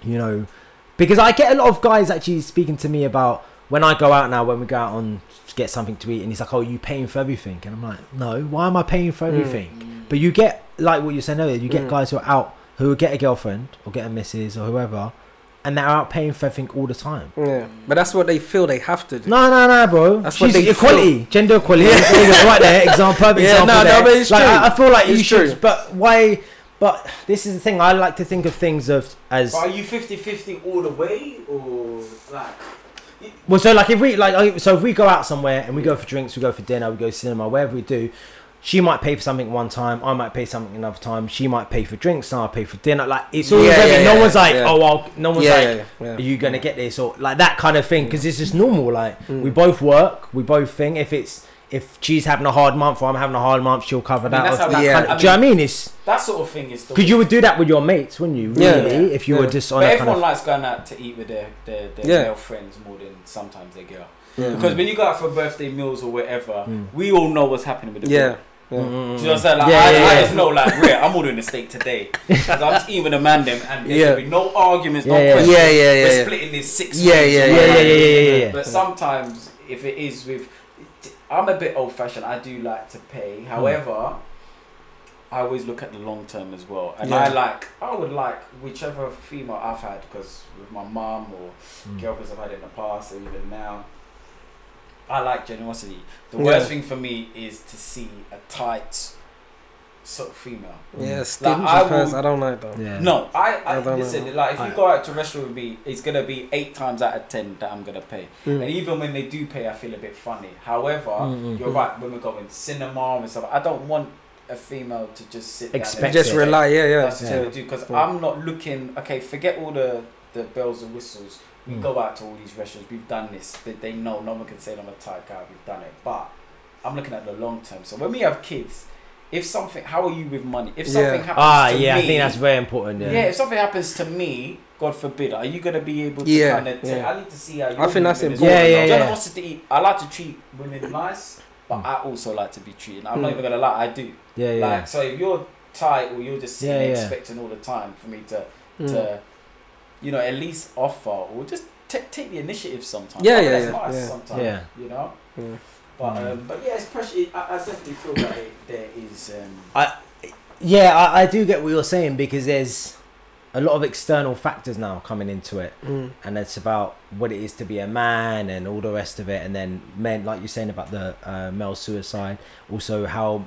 you know because I get a lot of guys actually speaking to me about when I go out now when we go out on get something to eat and he's like, "Oh, you paying for everything?" And I'm like, "No, why am I paying for Mm. Everything?" But you get like what you said earlier. You get Mm. guys who are out who get a girlfriend or get a missus or whoever, and they're out paying for everything all the time. Yeah. But that's what they feel they have to do. No, no, no, bro. That's what they equality, gender equality. Yeah. There you go, right there, example, perfect Yeah, example no, no, but it's like, true. I, I feel like you should, true. but why? But this is the thing. I like to think of things of as But are you 50-50 all the way or like? well. So like if we like so if we go out somewhere and we go for drinks, we go for dinner, we go cinema, wherever we do. She might pay for something one time. I might pay something another time. She might pay for drinks. and I'll pay for dinner. Like it's always Yeah, every- yeah, no yeah, one's like, yeah. oh well. No one's yeah, like, yeah, yeah. are you gonna get this or like that kind of thing because it's just normal like Mm. we both work we both think if it's if she's having a hard month or i'm having a hard month she'll cover I mean, that, that's or how that Yeah. kind of, I do you know what i mean it's That sort of thing is because you would do that with your mates wouldn't you Yeah. really if you were Yeah. just on But everyone kind of likes going out to eat with their their, their Yeah. male friends more than sometimes their girl. Yeah. Because when you go out for birthday meals or whatever, Mm. we all know what's happening with the Yeah. girl. Yeah. Mm, mm, Do you know mm. what I'm saying? Like, Yeah, I, yeah, I yeah. just know, like, Rhea, I'm ordering a steak today. Because I'm just eating with a man, them, and there's Yeah. be no arguments, no Yeah, yeah. questions. Yeah, yeah, yeah, We're yeah. splitting this six Yeah, ways yeah, or yeah, yeah, yeah, yeah, yeah, yeah. But sometimes, if it is with. I'm a bit old fashioned, I do like to pay. However, I always look at the long term as well. And I like, I would like whichever female I've had, because with my mum or Mm. girlfriends I've had in the past or even now. I like generosity. The Yeah. worst thing for me is to see a tight sort of female. Yeah, stingy I will- I don't like that. yeah No, I, I, I don't listen. know. Like if you I- go out to a restaurant with me, it's gonna be eight times out of ten that I'm gonna pay. Mm. And even when they do pay, I feel a bit funny. However, Mm, mm, you're right. When we're going cinema and stuff, I don't want a female to just sit down Expect and Just it. rely. Yeah, yeah. that's Yeah. what we do because Yeah. I'm not looking. Okay, forget all the the bells and whistles. We Mm. go out to all these restaurants. We've done this. They, they know no one can say I'm a tight guy. We've done it. But I'm looking at the long term. So when we have kids, if something, how are you with money? If something Yeah. happens ah to yeah me, i think that's very important yeah, yeah. If something happens to me, God forbid, are you gonna be able to Yeah, kind of? yeah. I need to see how. I think that's important. Yeah, yeah, yeah. Generosity. I like to treat women nice, but Mm. I also like to be treated. I'm not Mm. even gonna lie. I do. yeah yeah Like so, if you're tight or you're just sitting Yeah, expecting all the time for me to Mm. to, you know, at least offer or just t- take the initiative sometimes. Yeah, I mean, yeah, yeah, nice yeah. sometimes. Yeah. You know. Yeah. But Mm. um, but yeah, it's pressure. I, I definitely feel that it, there is. Um, I yeah I, I do get what you're saying because there's a lot of external factors now coming into it Mm. and it's about what it is to be a man and all the rest of it and then men like you're saying about the uh, male suicide also how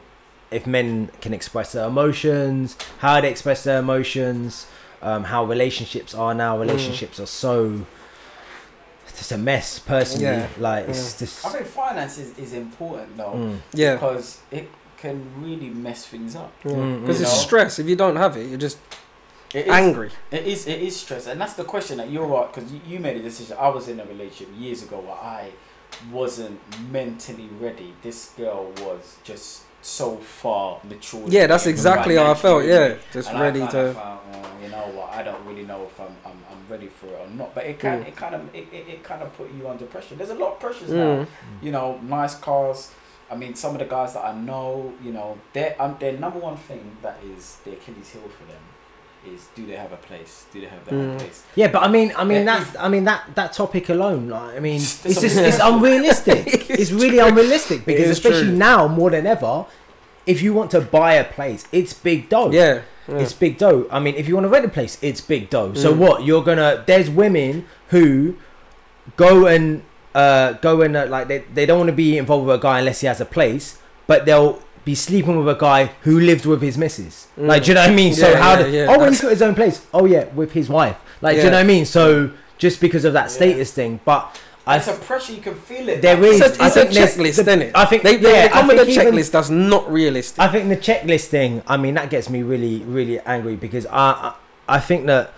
if men can express their emotions how they express their emotions um, how relationships are now relationships are so it's just a mess personally Yeah. like it's just I think finance is, is important though Mm. Yeah. because it can really mess things up. Because Mm, it's know? stress. If you don't have it, you're just It is, angry. It is. It is stress, and that's the question that you're right because you, you made a decision. I was in a relationship years ago where I wasn't mentally ready. This girl was just so far mature. Yeah, that's exactly how I felt. Yeah, just And ready I to. Found, you know what? I don't really know if I'm, I'm, I'm ready for it or not. But it can Mm. it kind of it, it, it kind of put you under pressure. There's a lot of pressures now. Mm. You know, nice cars. I mean, some of the guys that I know, you know, their um, their number one thing that is the Achilles heel for them is do they have a place? Do they have their Mm. place? Yeah, but I mean, I mean Yeah, that's, I mean that that topic alone. Like, I mean, it's It's just it's unrealistic. it's really unrealistic because especially true. now more than ever, if you want to buy a place, it's big dough. Yeah. yeah. It's big dough. I mean, if you want to rent a place, it's big dough. So Mm. what? You're gonna. There's women who go and uh, go and uh, like they, they don't want to be involved with a guy unless he has a place, but they'll be sleeping with a guy who lived with his missus. Mm. Like, do you know what I mean? So Yeah, how? yeah, did, yeah, oh, well, he's got his own place. Oh yeah, with his wife. Like, do you know what I mean? So just because of that status thing, but I It's a pressure you can feel it. There is- It's a, I it's a checklist, isn't it? I think they, they, yeah, they come I with a think even- checklist that's not realistic. I think the checklist thing. I mean, that gets me really, really angry because I, I, I think that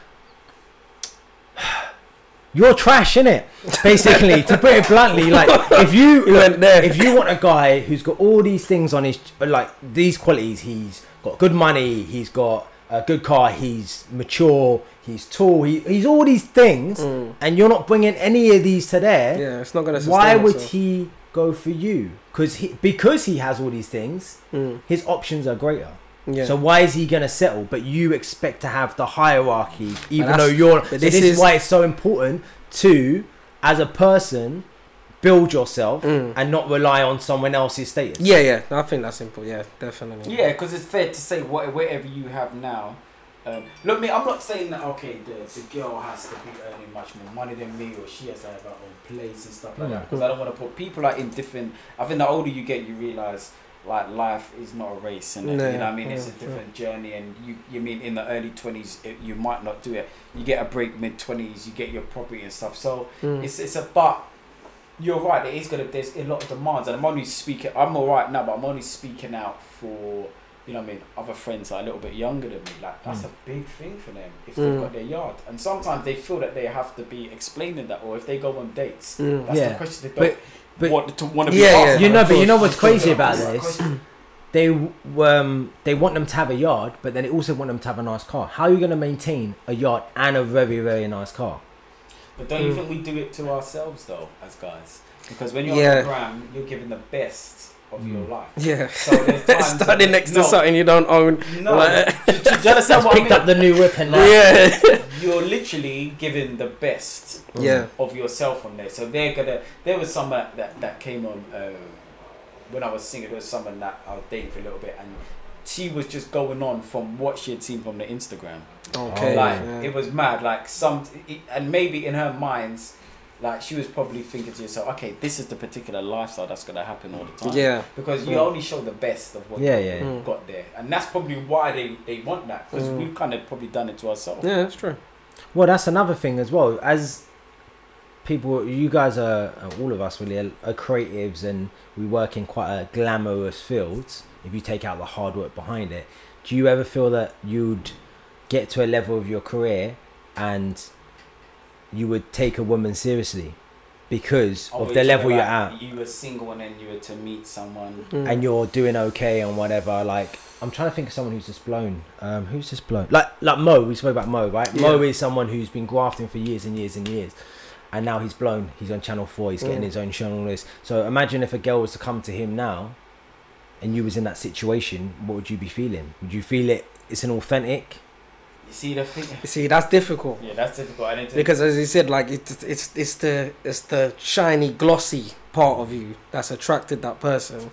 you're trash, innit? Basically, to put it bluntly, like if you, You went there. if you want a guy who's got all these things on his, like these qualities, he's got good money, he's got a good car, he's mature, he's tall, he, he's all these things, Mm. and you're not bringing any of these to there Yeah, it's not gonna. why would itself. he go for you? Because he because he has all these things, Mm. his options are greater. Yeah. So why is he gonna settle? But you expect to have the hierarchy, even though you're. but So this this, is is- why it's so important to, as a person, build yourself Mm. and not rely on someone else's status. yeah, yeah. I think that's simple. Yeah, definitely. Yeah, because it's fair to say what, whatever you have now. Um, look, me, I'm not saying that okay, the, the girl has to be earning much more money than me, or she has to have her own place and stuff like Yeah. that. Because I don't want to put people like in different. I think the older you get, you realize like life is not a race, and No, you know what I mean. It's a different journey, and you you mean in the early twenties you might not do it. You get a break mid twenties, you get your property and stuff. So Mm. it's it's a but. You're right. There is gonna there's a lot of demands, and I'm only speaking. I'm all right now, but I'm only speaking out for you know what I mean. Other friends are a little bit younger than me. Like that's Mm. a big thing for them if Mm. they've got their yard, and sometimes they feel that they have to be explaining that, or if they go on dates, Mm. that's Yeah. the question they don't but- want to want to be Yeah, asked. yeah. You know, but you know what's crazy about this? They um they want them to have a yard, but then they also want them to have a nice car. How are you going to maintain a yard and a very very nice car? But don't you Mm. think we do it to ourselves though, as guys? Because when you're Yeah. on the gram, you're giving the best of your Mm. life. Yeah. So Standing that- next no, to something you don't own. No, Like- do, do, do you understand what I Picked mean? up the new whip and now. Yeah. You're literally giving the best Yeah. of yourself on there. So they're gonna. There was someone that that came on uh, when I was singing. There was someone that I was dating for a little bit, and she was just going on from what she had seen from the Instagram. Okay. like yeah. it was mad. Like some, and maybe in her minds, like she was probably thinking to herself, okay, this is the particular lifestyle that's gonna happen all the time. yeah. Because you Mm. only show the best of what Yeah, you yeah. Mm. got there, and that's probably why they they want that because Mm. we've kind of probably done it to ourselves. Yeah, that's true. Well, that's another thing as well. As people, you guys are uh, all of us really are, are creatives, and we work in quite a glamorous field. If you take out the hard work behind it, do you ever feel that you'd get to a level of your career and you would take a woman seriously because Oh, of the level you're at, You were single and then you were to meet someone. Mm. and you're doing okay and whatever? Like, I'm trying to think of someone who's just blown. Um, who's just blown? Like, like Mo. We spoke about Mo, right? Mo is someone who's been grafting for years and years and years. And now he's blown. He's on Channel Four. He's getting Mm. his own show and all this. So imagine if a girl was to come to him now, and you was in that situation. What would you be feeling? Would you feel it? It's an authentic. You see the thing? See, that's difficult Yeah, that's difficult. I need to because, as you said, like it's it's it's the it's the shiny, glossy part of you that's attracted that person, but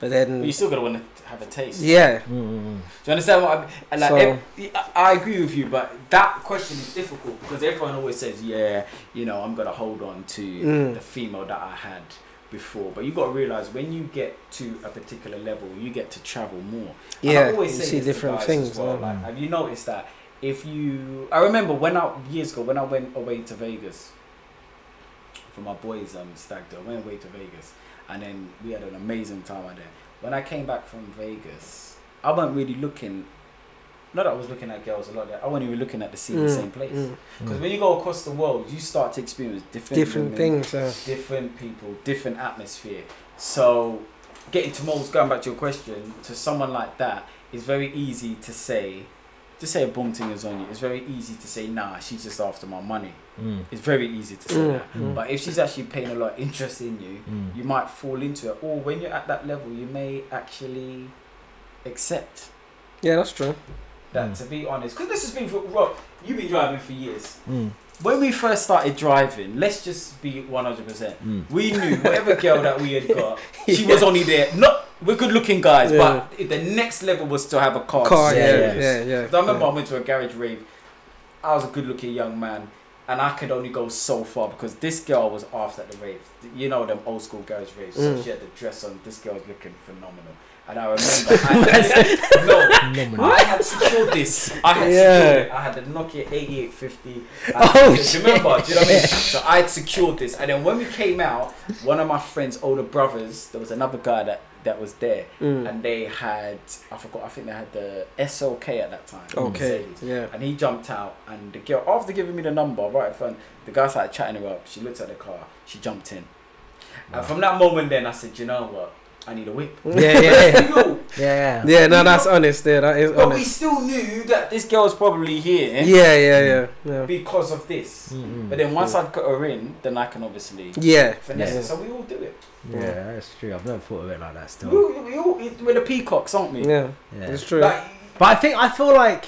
But then you still gotta want to have a taste. yeah, Mm-mm. Do you understand what I mean? And like, So- ev- I, I agree with you, but that question is difficult because everyone always says, "Yeah, you know, I'm gonna hold on to Mm. the female that I had before." But you got to realize when you get to a particular level, you get to travel more. And I yeah, you always say see different guys things. As well. Like, have you noticed that if you? I remember when I years ago when I went away to Vegas for my boys' um stag do. I went away to Vegas, and then we had an amazing time out there. When I came back from Vegas, I wasn't really looking. Not that I was looking at girls a lot. There, I wasn't even looking at the scene, the Mm, same place. mm. Because when you go across the world, you start to experience different different women, things. Uh, different people, different atmosphere. So, getting to Moles, going back to your question, to someone like that, it's very easy to say, just say a boom thing is on you. It's very easy to say, nah, she's just after my money. Mm. It's very easy to say Mm, that. mm. But if she's actually paying a lot of interest in you, Mm. you might fall into it. Or when you're at that level, you may actually accept yeah, that's true. that, Mm. to be honest. Because this has been for, Rob, you've been driving for years. When we first started driving, let's just be 100%. Mm. We knew whatever girl that we had got, she was only there. Not we're good looking guys, Yeah. but the next level was to have a car. Car, yeah, yeah, yeah, yeah. I remember yeah. I went to a garage rave. I was a good looking young man, and I could only go so far because this girl was after the rave. You know them old school garage raves. So Mm. she had the dress on. This girl was looking phenomenal, And I remember, I, no, Nominal. I had secured this. I had Yeah. secured it. I had the Nokia 8850. Oh, Do you remember? Do you know what I mean? So I had secured this, and then when we came out, one of my friend's older brothers, there was another guy that that was there, Mm. and they had I forgot. I think they had the SLK at that time. Okay. Yeah. And he jumped out, and the girl, after giving me the number right in front, the guy started chatting her up. She looked at the car, she jumped in. And from that moment, then I said, you know what? I need a whip. Yeah, yeah, yeah. No, yeah, yeah. Yeah, no, that's honest. Yeah, that is but we still knew that this girl's probably here Yeah, yeah, yeah, yeah. because of this. Mm-mm. But then once I've got her in, then I can obviously Yeah. finesse yeah. it. So we all do it. Yeah, that's true. I've never thought of it like that. Still, all- we all, we're the peacocks, aren't we? Yeah, yeah. it's true. Like, But I think I feel like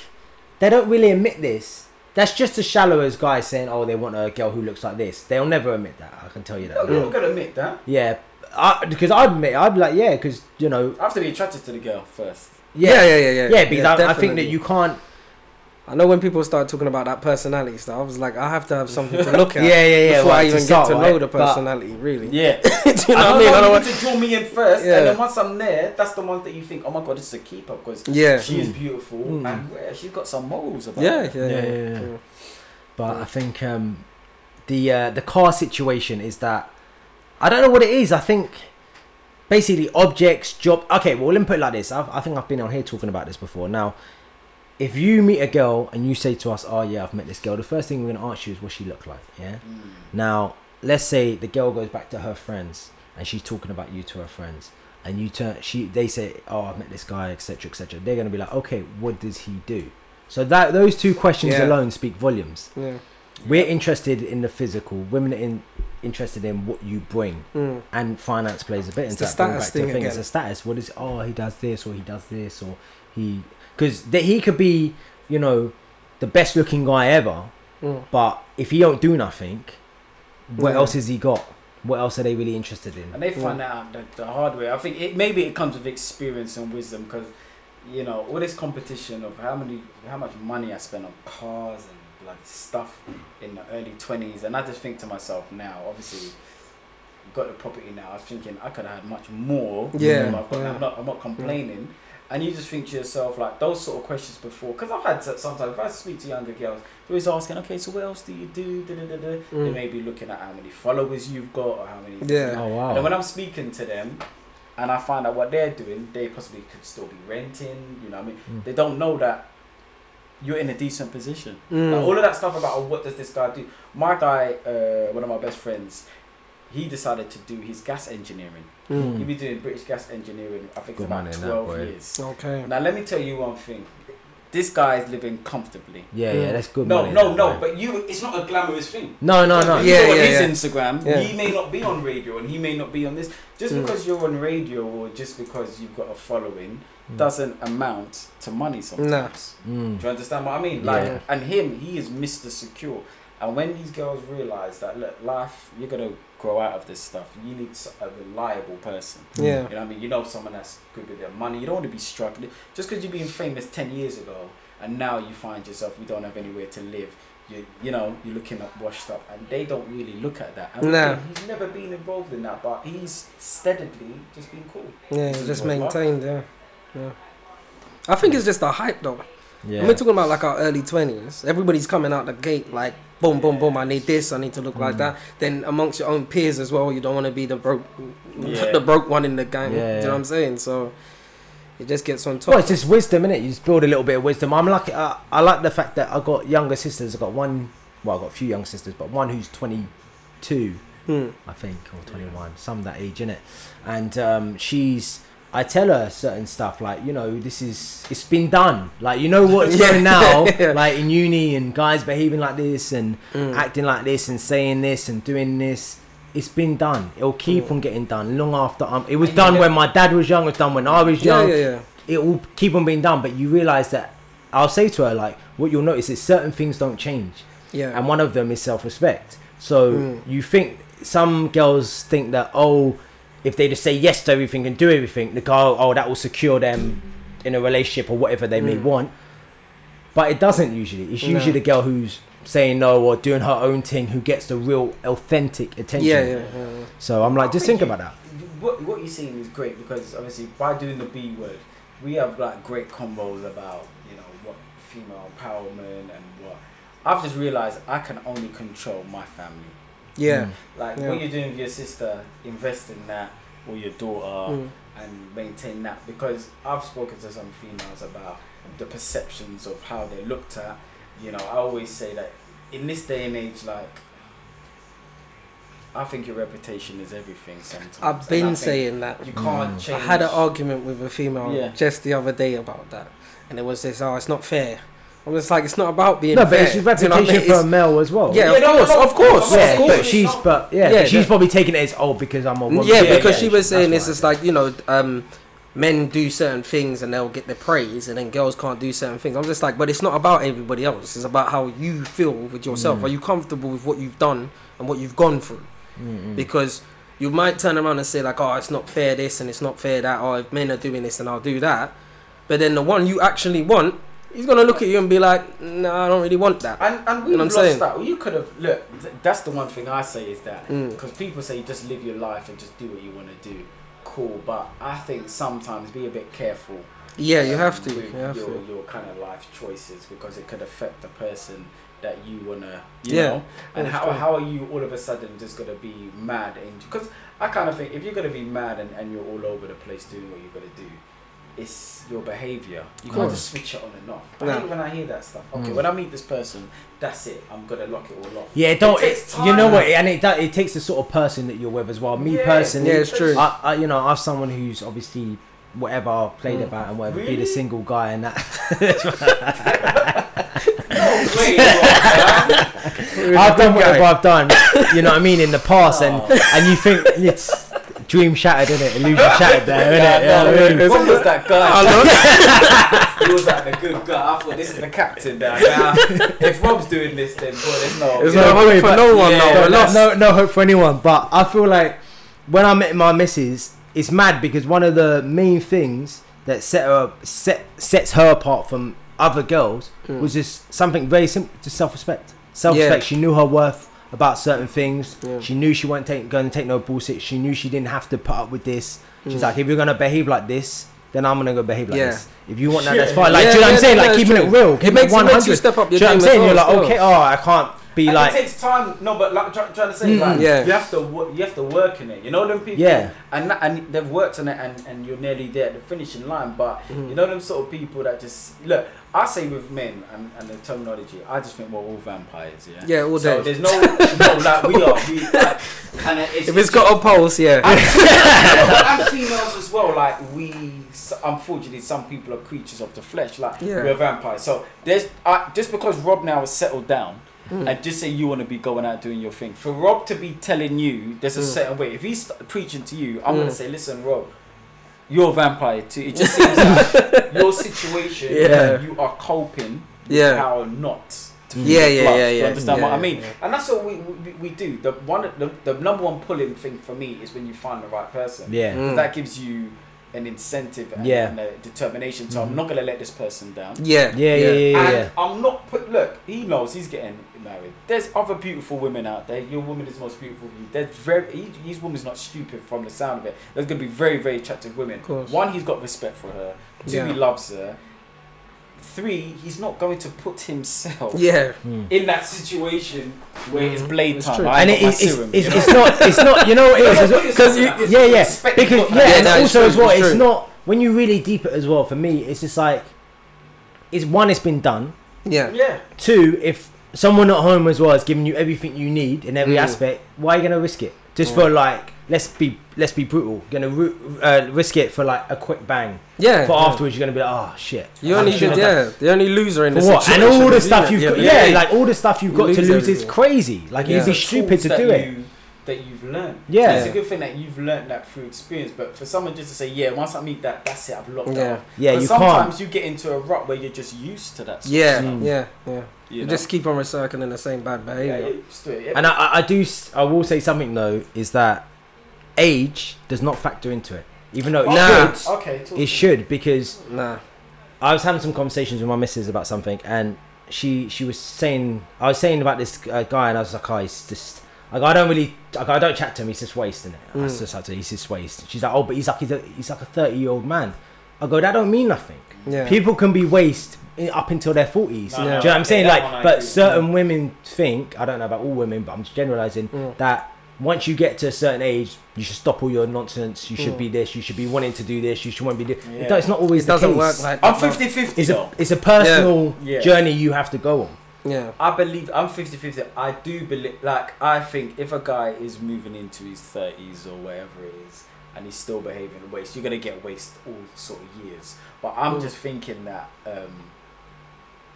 they don't really admit this. That's just as shallow as guys saying, "Oh, they want a girl who looks like this." They'll never admit that. I can tell you no, that. we're not gonna admit that. Yeah, I, because I'd admit, I'd be like, yeah, because you know, I have to be attracted to the girl first. yeah, yeah, yeah, yeah, yeah. yeah, because Yeah, I, I think that you can't. I know when people start talking about that personality stuff, I was like, I have to have something to look at yeah, yeah. yeah. before well, I even start, get to right? know the But- personality. Really, Yeah. do you know I what I don't mean? I don't you want. to draw me in first, Yeah. and then once I'm there, that's the one that you think, oh my god, this is a keeper because Yeah, she is beautiful Mm. and where she's got some morals about yeah, her. yeah, Yeah, yeah. yeah, yeah. yeah. But I think um, the uh, the car situation is that I don't know what it is. I think basically objects, job. Okay, well let me put it like this. I've, I think I've been on here talking about this before. Now, if you meet a girl and you say to us, "Oh yeah, I've met this girl," the first thing we're gonna ask you is what she look like. Yeah. Mm. Now, let's say the girl goes back to her friends and she's talking about you to her friends, and you turn she they say, "Oh, I've met this guy," etc., etc. They're gonna be like, "Okay, what does he do?" So that those two questions Yeah. alone speak volumes. yeah. We're interested in the physical. Women are in, interested in what you bring, Mm. and finance plays a bit It's into the that. Going status back thing thing, it's a status. What is? Oh, he does this, or he does this, or he because he could be, you know, the best looking guy ever, Mm. but if he don't do nothing, what Yeah. else has he got? What else are they really interested in? And they find out the, the hard way. I think it maybe it comes with experience and wisdom because you know all this competition of how many how much money I spent on cars and bloody stuff in the early twenties, and I just think to myself now, obviously. Got the property now. I was thinking I could have had much more. Yeah, than I've got. yeah. I'm, not. I'm not complaining. And you just think to yourself like those sort of questions before, because I've had to, sometimes if I speak to younger girls, they're always asking, okay, so what else do you do? Da, da, da, da. They Mm. may be looking at how many followers you've got or how many. Yeah. Oh And wow! then when I'm speaking to them, and I find out what they're doing, they possibly could still be renting. You know, what I mean, Mm. they don't know that you're in a decent position. Mm. Like, all of that stuff about oh, what does this guy do? My guy, uh, one of my best friends, he decided to do his gas engineering. Mm. He'd been doing British gas engineering, I think, Good for about money in that, twelve years. Okay. Now let me tell you one thing. This guy is living comfortably. yeah, yeah, that's good. No, money, no, that, no. boy. But you, it's not a glamorous thing. no, no, no. If you Yeah, on yeah, his. Instagram, Yeah. he may not be on radio and he may not be on this. Just Mm. because you're on radio or just because you've got a following Mm. doesn't amount to money sometimes. Mm. Do you understand what I mean? Yeah. Like, and him, he is Mr. Secure. And when these girls realize that, look, life, you're gonna grow out of this stuff. You need a reliable person. Yeah. You know what I mean? You know someone that's good with their money. You don't want to be struggling just because you've been famous ten years ago and now you find yourself you don't have anywhere to live. You you know you're looking up washed up, and they don't really look at that. And Nah. he's never been involved in that, but he's steadily just been cool. Yeah, is just maintained. Yeah. Yeah. I think it's just a hype though. Yeah. When we're talking about like our early twenties, everybody's coming out the gate like boom, boom, boom. I need this. I need to look like Mm. that. Then amongst your own peers as well, you don't want to be the broke, Yeah. the broke one in the gang. Yeah, Do you know what I'm saying? So it just gets on top. Well, it's just wisdom, innit? You just build a little bit of wisdom. I'm lucky. I, I like the fact that I got younger sisters. I got one. Well, I got a few young sisters, but one who's 22, Hmm. I think, or 21, some that age, innit? And um, she's. I tell her certain stuff like, you know, this is it's been done. Like, you know what's Yeah. going now, like in uni and guys behaving like this and Mm. acting like this and saying this and doing this. It's been done. It'll keep Mm. on getting done long after. Um, it was you done when my dad was young. It was done when I was Yeah, young yeah, yeah. it will keep on being done but you realize that i'll say to her like what you'll notice is certain things don't change Yeah. and one of them is self-respect so Mm. you think some girls think that oh if they just say yes to everything and do everything the guy oh that will secure them in a relationship or whatever they may Mm. want but it doesn't usually it's No. usually the girl who's saying no or doing her own thing who gets the real authentic attention yeah, yeah, yeah, yeah. so i'm like I just think think you- about that what what you're saying is great because obviously by doing the B word, we have like great combos about you know what female empowerment and what. I've just realized I can only control my family. Yeah. Mm. Like Yeah. what you're doing with your sister, invest in that or your daughter Mm. and maintain that because I've spoken to some females about the perceptions of how they're looked at. You know, I always say that in this day and age, like I think your reputation is everything. Sometimes I've been saying that. you can't Mm. change. I had an argument with a female Yeah. just the other day about that, and it was this: "Oh, it's not fair." I was just like, "It's not about being No, but fair." it's Do you know I mean? for a male as well. Yeah, Yeah, of no, course, no, of course, yeah, of no, course. but she's but yeah, Yeah, but she's that- probably taking it as oh because I'm a woman. Yeah, Yeah, because yeah, she was saying that's it's why. just like you know, um, men do certain things and they'll get their praise, and then girls can't do certain things. I'm just like, but it's not about everybody else. It's about how you feel with yourself. Mm. Are you comfortable with what you've done and what you've gone through? Mm-mm. Because you might turn around and say like, oh, it's not fair this and it's not fair that. Or if men are doing this, and I'll do that. But then the one you actually want, he's gonna look at you and be like, no, I don't really want that. And, and we've You know what I'm lost saying? that. You could have look. th- That's the one thing I say is that Mm. because people say just live your life and just do what you want to do. Cool, but I think sometimes be a bit careful. Yeah, you um, have to. with You have your, to. your kind of life choices because it could affect the person that you wanna, you Yeah. know. And how, sure. how are you all of a sudden just gonna be mad? And because I kind of think if you're gonna be mad and, and you're all over the place doing what you're gonna do, it's your behavior. You can't just switch it on and off. I No. hate when I hear that stuff. Okay, Mm. when I meet this person, that's it. I'm gonna lock it all off. Yeah, don't. It you know what? And it do- it takes the sort of person that you're with as well. Me Yeah. personally, Yeah, it's true. I, I you know I'm someone who's obviously whatever I played Mm. about and whatever be the single guy and that. Wait, I've done whatever I've done. You know what I mean in the past, and Oh. and you think it's dream shattered, isn't it? Illusion shattered there, Yeah, innit? no, Yeah, I mean, man. What was that guy? I he was like the good guy. I thought this is the captain now. Now, if Rob's doing this, then boy, there's no. There's You no hope for no one. yeah, no, no, no, lost. no, no hope for anyone. But I feel like when I met my missus, it's mad because one of the main things that set her set sets her apart from other girls Mm. was just something very simple, just self-respect. Self-respect. Yeah. She knew her worth about certain things. Yeah. She knew she wasn't take, going to take no bullshit. She knew she didn't have to put up with this. She's Mm. like, if you're gonna behave like this, then I'm gonna go behave like Yeah. this. If you want that, that's fine. Like, Yeah, do you know what I'm saying? Like, keeping true. it real. It keeping makes, it 100. makes you step up your Do you know what I'm saying? as You're like, okay, oh, I can't be And like, it takes time. No, but like try, trying to say, Mm. like, Yeah. you have to wo- you have to work in it. You know them people. Yeah. And and they've worked on it, and, and you're nearly there at the finishing line. But Mm. you know them sort of people that just look. I say with men and, and the terminology, I just think we're all vampires. Yeah. Yeah, all So day. there's no, no like we are. We like, and it's, If it's got a pulse, yeah. and, and females as well. Like we, unfortunately, some people are creatures of the flesh. Like Yeah. we're vampires. So there's uh, just because Rob now has settled down, Mm. and just say you want to be going out doing your thing. For Rob to be telling you there's a Mm. certain way. If he's preaching to you, I'm Mm. gonna say, listen, Rob. You're a vampire too. It just seems like your situation, Yeah. you are coping Yeah. how not to feel Yeah, yeah, yeah, Do yeah. Understand what I mean? yeah. And that's what we, we, we do. The one, the, the number one pulling thing for me is when you find the right person. yeah. Mm. That gives you an incentive and, Yeah. and a determination. So I'm Mhm. not gonna let this person down. Yeah, Yeah, yeah, yeah, and yeah. I'm not put. Look, he knows he's getting married. There's other beautiful women out there. Your woman is most beautiful. of you. There's very. He, his woman's not stupid from the sound of it. There's gonna be very, very attractive women. Of. One, he's got respect for her. Two, Yeah. he loves her. Three, he's not going to put himself Yeah. Mm. in that situation where it's Mm, blade it's time. true. And it, it's, it's, serum, it's, you it's not it's not you know what it is Because you- yeah yeah because yeah, Yeah, and no, it's also true, as well it's it's not when you really deep it as well for me it's just like it's one it's been done Yeah. Yeah. two if someone at home as well is giving you everything you need in every Mm. aspect why are you gonna risk it just Mm. for like let's be let's be brutal gonna ru- uh, risk it for like a quick bang Yeah. for yeah. afterwards you're gonna be like oh shit You I only shouldn't did, yeah. The only loser in for the what? And situation all the stuff you've got, yeah, yeah, like all the stuff you've You got to lose lose is crazy. Like Yeah. you'd be stupid to do it. You- That you've learned. Yeah. It's a good thing that you've learned that through experience. But for someone just to say, yeah, once I meet that, that's it, I've locked Yeah. it off. Yeah, but you sometimes can't. you get into a rut where you're just used to that. sort of Yeah, stuff, Mm. yeah, yeah. you You know? just keep on recycling the same bad yeah, behavior. you're used to it. Yeah. And I, I- I do, s- I will say something though, is that age does not factor into it, even though it Nah. should. okay, talk It should because Nah. I was having some conversations with my missus about something, and she she was saying I was saying about this uh, guy, and I was like, oh, he's just. I go, I don't really, I, go, I don't chat to him. He's just wasting it. Mm. That's just how to. He's just waste. She's like, oh, but he's like he's, a, he's like a thirty year old man. I go, that don't mean nothing. Yeah. People can be waste up until their forties. No, Do you know what I'm saying? that Like, but agree. certain women think I don't know about all women, but I'm just generalizing Mm. that once you get to a certain age, you should stop all your nonsense. You should Mm. be this. You should be wanting to do this. You should want to be. This. Yeah. It It's not always It the doesn't case. work like I'm that. 50 50 It's a it's a personal Yeah. journey you have to go on. Yeah. I believe I'm 50 50. I do believe, like, I think if a guy is moving into his 30s or whatever it is, and he's still behaving waste, you're going to get waste all sort of years. But I'm Mm. just thinking that um,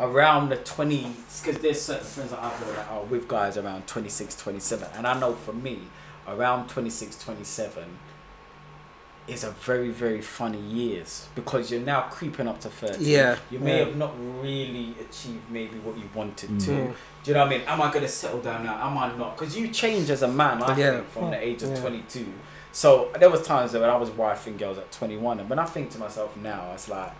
around the 20, because there's certain friends that I've got that are with guys around 26, 27. And I know for me, around 26, 27 is a very, very funny years because you're now creeping up to 30. Yeah. You may yeah. have not really achieved maybe what you wanted Mm. to. Mm. Do you know what I mean? Am I going to settle down now? Am I not? Because you change as a man, I Yeah. think, from the age of Yeah. 22. So there was times when I was wifing girls at 21, and when I think to myself now, it's like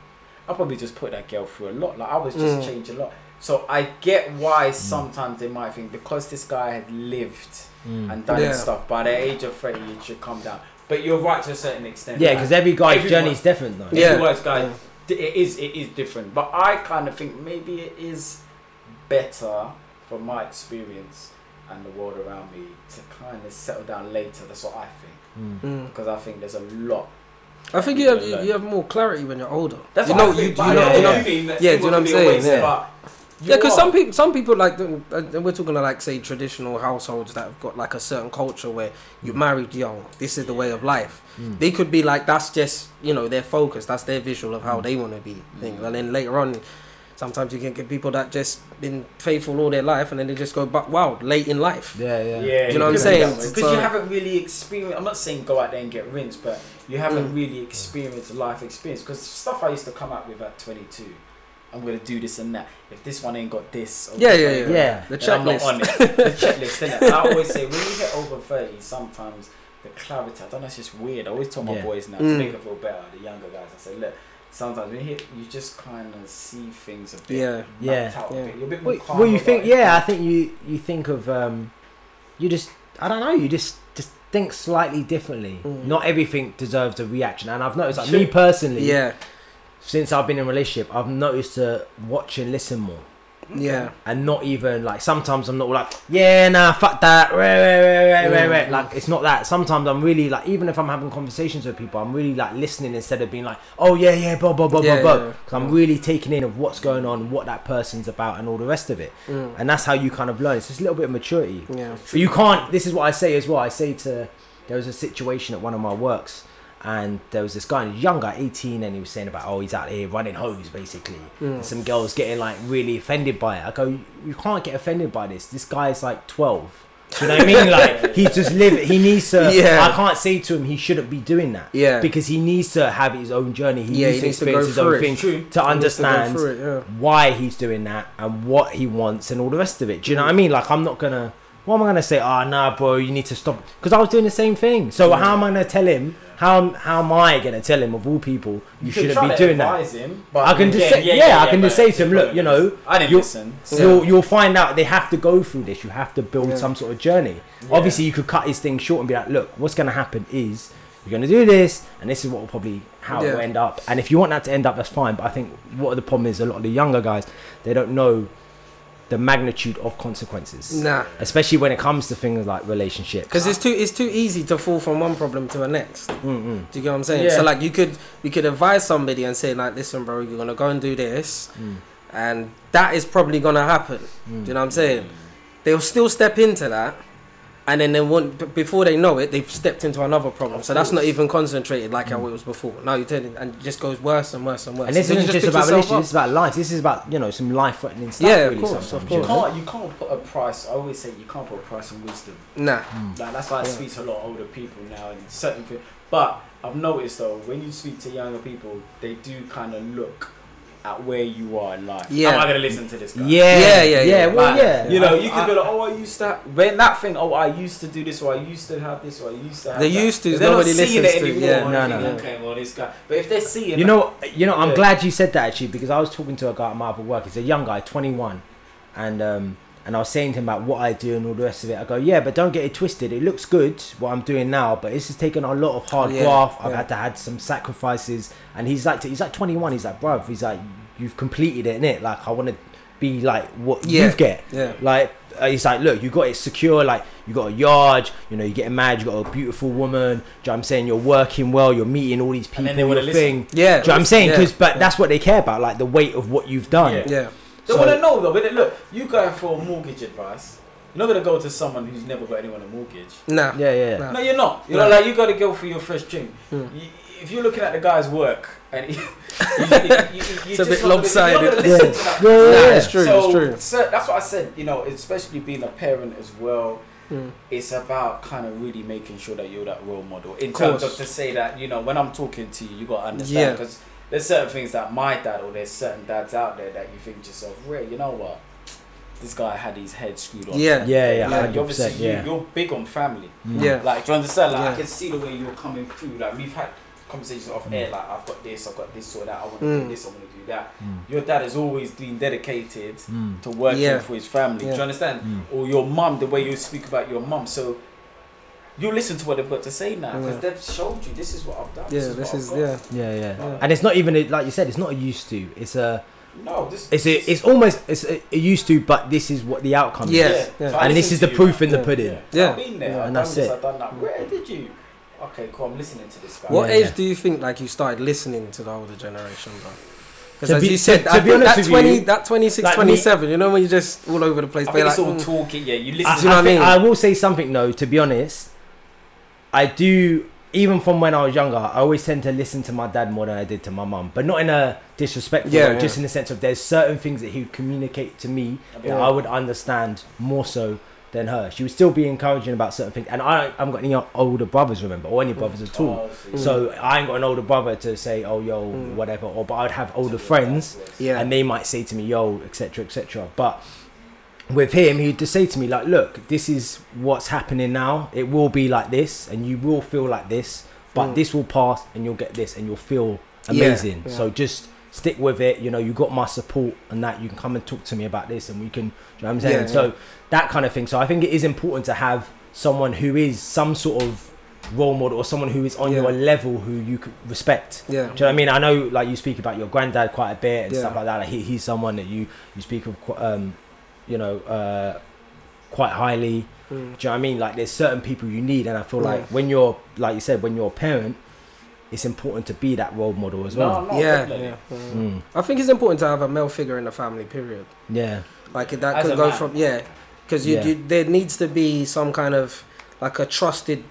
I probably just put that girl through a lot. Like I was just Mm. changed a lot. So I get why sometimes they might think because this guy had lived Mm. and done Yeah. his stuff by the age of 30, it should come down. But you're right to a certain extent. Yeah, Like, because every guy's everyone- journey is different, though. Yeah. everyone's guy Yeah. d- it is it is different but i kind of think maybe it is better from my experience and the world around me to kind of settle down later that's what i think Mm. Mm. because i think there's a lot I think you have you, you have more clarity when you're older. that's you what know I think, you, but you I know yeah, you know what you mean, that yeah, do you people know what can I'm saying? waste, Yeah. But you Yeah, because some people, some people like, uh, we're talking to like say traditional households that have got like a certain culture where you married young. This is the way of life. Mm. They could be like that's just you know their focus. That's their visual of how they want to be. Thing. And then later on, sometimes you can get people that just been faithful all their life, and then they just go but wow late in life. Yeah, yeah. Yeah, you know what I'm it could be saying? Because So- you haven't really experienced. I'm not saying go out there and get rinsed, but you haven't Mm. really experienced life experience. Because stuff I used to come up with at 22, I'm gonna do this and that. If this one ain't got this, or Yeah, yeah, yeah. Yeah. The then I'm not on checklist. it. The checklist, innit? And I always say when you get over 30, sometimes the clarity. I don't know. It's just weird. I always tell my Yeah. boys now Mm. to make them feel better. The younger guys, I say, look. Sometimes when you hit, you just kind of see things a bit. Yeah. Yeah. mapped out a Yeah. bit. You're a bit more Well, calm well, you about think, it. yeah, I think you you think of um, you just I don't know, you just just think slightly differently. Mm. Not everything deserves a reaction, and I've noticed, like Sure. me personally, Yeah, since I've been in a relationship, I've noticed to watch and listen more. yeah, and not even like sometimes I'm not like yeah nah fuck that rah, rah, rah, rah, rah, rah." Mm. like it's not that sometimes I'm really like even if I'm having conversations with people I'm really like listening instead of being like oh yeah yeah blah blah blah Yeah, blah yeah, blah yeah. 'Cause I'm really taking in of what's going on what that person's about and all the rest of it Mm. and that's how you kind of learn it's just a little bit of maturity yeah. but you can't. This is what I say as well. I say to there was a situation at one of my works, and there was this guy, and he was young guy, eighteen, and he was saying about oh he's out here running hoes, basically. Mm. And some girls getting like really offended by it. I go, you can't get offended by this. This guy is like twelve. Do you know what I mean? Like he's just living. He needs to. Yeah. I can't say to him he shouldn't be doing that. Yeah. Because he needs to have his own journey. He Yeah, needs he to needs to go his own it. thing True. to He needs to understand it, yeah. why he's doing that and what he wants and all the rest of it. Do you know what I mean? Like I'm not gonna. What am I gonna say? Oh nah, bro, you need to stop. Because I was doing the same thing. So how am I gonna tell him? How how am I gonna tell him of all people you, could shouldn't be doing that? Him, I can just say- yeah, I can just say to him, look, you know, I didn't you'll- listen. Yeah. You'll you'll find out they have to go through this. You have to build Yeah. some sort of journey. Yeah. Obviously, you could cut his thing short and be like, look, what's gonna happen is you're gonna do this, and this is what will probably how it will end up. And if you want that to end up, that's fine. But I think what the problem is, a lot of the younger guys, they don't know the magnitude of consequences, Nah, especially when it comes to things like relationships. because it's too it's too easy to fall from one problem to the next. Mm-mm. Do you get what I'm saying? Yeah. So like you could we could advise somebody and say like, listen, bro, you're gonna go and do this, Mm. and that is probably gonna happen. Mm. Do you know what I'm saying? They'll still step into that, and then they want before they know it, they've stepped into another problem. Of so that's not even concentrated like how it was before. Now you're it and it just goes worse and worse and worse. And this So isn't just pick about yourself relationships. up. This is about life. This is about you know some life-threatening stuff. Yeah, of really, course, sometimes, of you You course. can't, you can't put a price. I always say you can't put a price on wisdom. Nah. Mm. Like that's why I Yeah. speak to a lot of older people now and certain things. But I've noticed though, when you speak to younger people, they do kind of look at where you are in life. Yeah. Am I gonna listen to this guy? Yeah, Yeah, yeah, yeah. Well, Like, yeah. You know, I- you could I- be like, oh, I used to when that thing. Oh, I used to do this, or I used to have this, or I used to. Have The that. used to. They're not nobody seeing listens it to, anymore. yeah. No, they no, think, no. Okay, well, this guy. But if they're seeing, You know, you know, I'm Yeah. glad you said that actually because I was talking to a guy at my other work. He's a young guy, 21, and um, and I was saying to him about what I do and all the rest of it. I go, yeah, but don't get it twisted. It looks good what I'm doing now, but this has taken a lot of hard Yeah, graft. I've yeah. had to had some sacrifices. And he's like, he's like 21. He's like, bruv, he's like, you've completed it, innit? Like, I want to be like what Yeah, you get. yeah. Like, uh, he's like, look, you got it secure. Like, you got a yard. You know, you're getting married. You got a beautiful woman. Do you know what I'm saying? You're working well. You're meeting all these people. And then they wanna listen. Yeah, Do you know what I'm saying? yeah, Because, but yeah. that's what they care about, like the weight of what you've done. Yeah. Yeah. They So- want to know though. But look, you going for mortgage advice. You're not gonna go to someone who's never got anyone a mortgage. Nah. Yeah, yeah. Nah. No, you're not. You No. know, like you got to go for your first gym. Hmm. You, if you're looking at the guy's work and he, you, you, you, you, It's a bit not gonna- lopsided. You're gonna Yeah. listen to that. Yeah, yeah, Nah, yeah. it's true. So, it's true. so that's what I said. You know, especially being a parent as well. Mm. It's about kind of really making sure that you're that role model in Course. terms of to say that you know when I'm talking to you, you got to understand because there's certain things that my dad or there's certain dads out there that you think to yourself, Ray, you know what? This guy had his head screwed on. Yeah. Yeah, yeah, Like, 100%, obviously, yeah. you, you're big on family. Mm. Yeah. Like, do you understand? Like, Yeah. I can see the way you're coming through. Like, we've had conversations off air. Like, I've got this, I've got this or that. I want to Mm. do this, I want to do that. Mm. Your dad has always been dedicated Mm. to working Yeah. for his family. Do you understand? Mm. Or your mum, the way you speak about your mum. So you listen to what they've got to say now because Yeah. they've showed you this is what I've done. Yeah, this this what is I've yeah. Yeah, yeah, Yeah. And it's not even a, like you said. It's not a used to. It's a. No, this. It's a, It's almost. It's a, a used to, but this is what the outcome Yeah. is. yeah. So And this is the to you, proof in the pudding. Yeah. Yeah. I've been there. Yeah, I've and done that's this. it. I've done that. Where did you? Okay, cool. I'm listening to this guy. What Yeah, age yeah. do you think like you started listening to the older generation, bro? Because as be- you said, to- to be honest that with 20, you, that 26, like me- 27, you know when you're just all over the place. I but think you're it's like, all mm, talking. Yeah, you I, listen. Do you know I what I mean? I will say something though. To be honest, I do. Even from when I was younger, I always tend to listen to my dad more than I did to my mum, but not in a disrespectful Yeah, way. yeah. Just in the sense of there's certain things that he would communicate to me that I would understand more so than her. She would still be encouraging about certain things, and I, I haven't got any older brothers, remember, or any brothers at all. Oh. So I ain't got an older brother to say, oh yo, Mm. whatever, or but I'd have older friends yeah, and they might say to me, "Yo," etc., etc. But with him, he'd just say to me, "Like, look, this is what's happening now. It will be like this, and you will feel like this, but Mm. this will pass, and you'll get this, and you'll feel amazing. yeah. So just stick with it. You know, you got my support, and that you can come and talk to me about this, and we can. Do you know what I'm saying? Yeah, so yeah. that kind of thing. So I think it is important to have someone who is some sort of role model or someone who is on Yeah. your level who you could respect. yeah, Do you know what I mean? I know, like you speak about your granddad quite a bit and Yeah. stuff like that. Like he, he's someone that you you speak of, um, you know, uh, quite highly. Mm. Do you know what I mean? Like there's certain people you need, and I feel like when you're, like you said, when you're a parent, it's important to be that role model as well. No, no, yeah, yeah. mm. I think it's important to have a male figure in the family. Period. Yeah, Like that As could go man. from yeah, because you, Yeah. you there needs to be some kind of like a trusted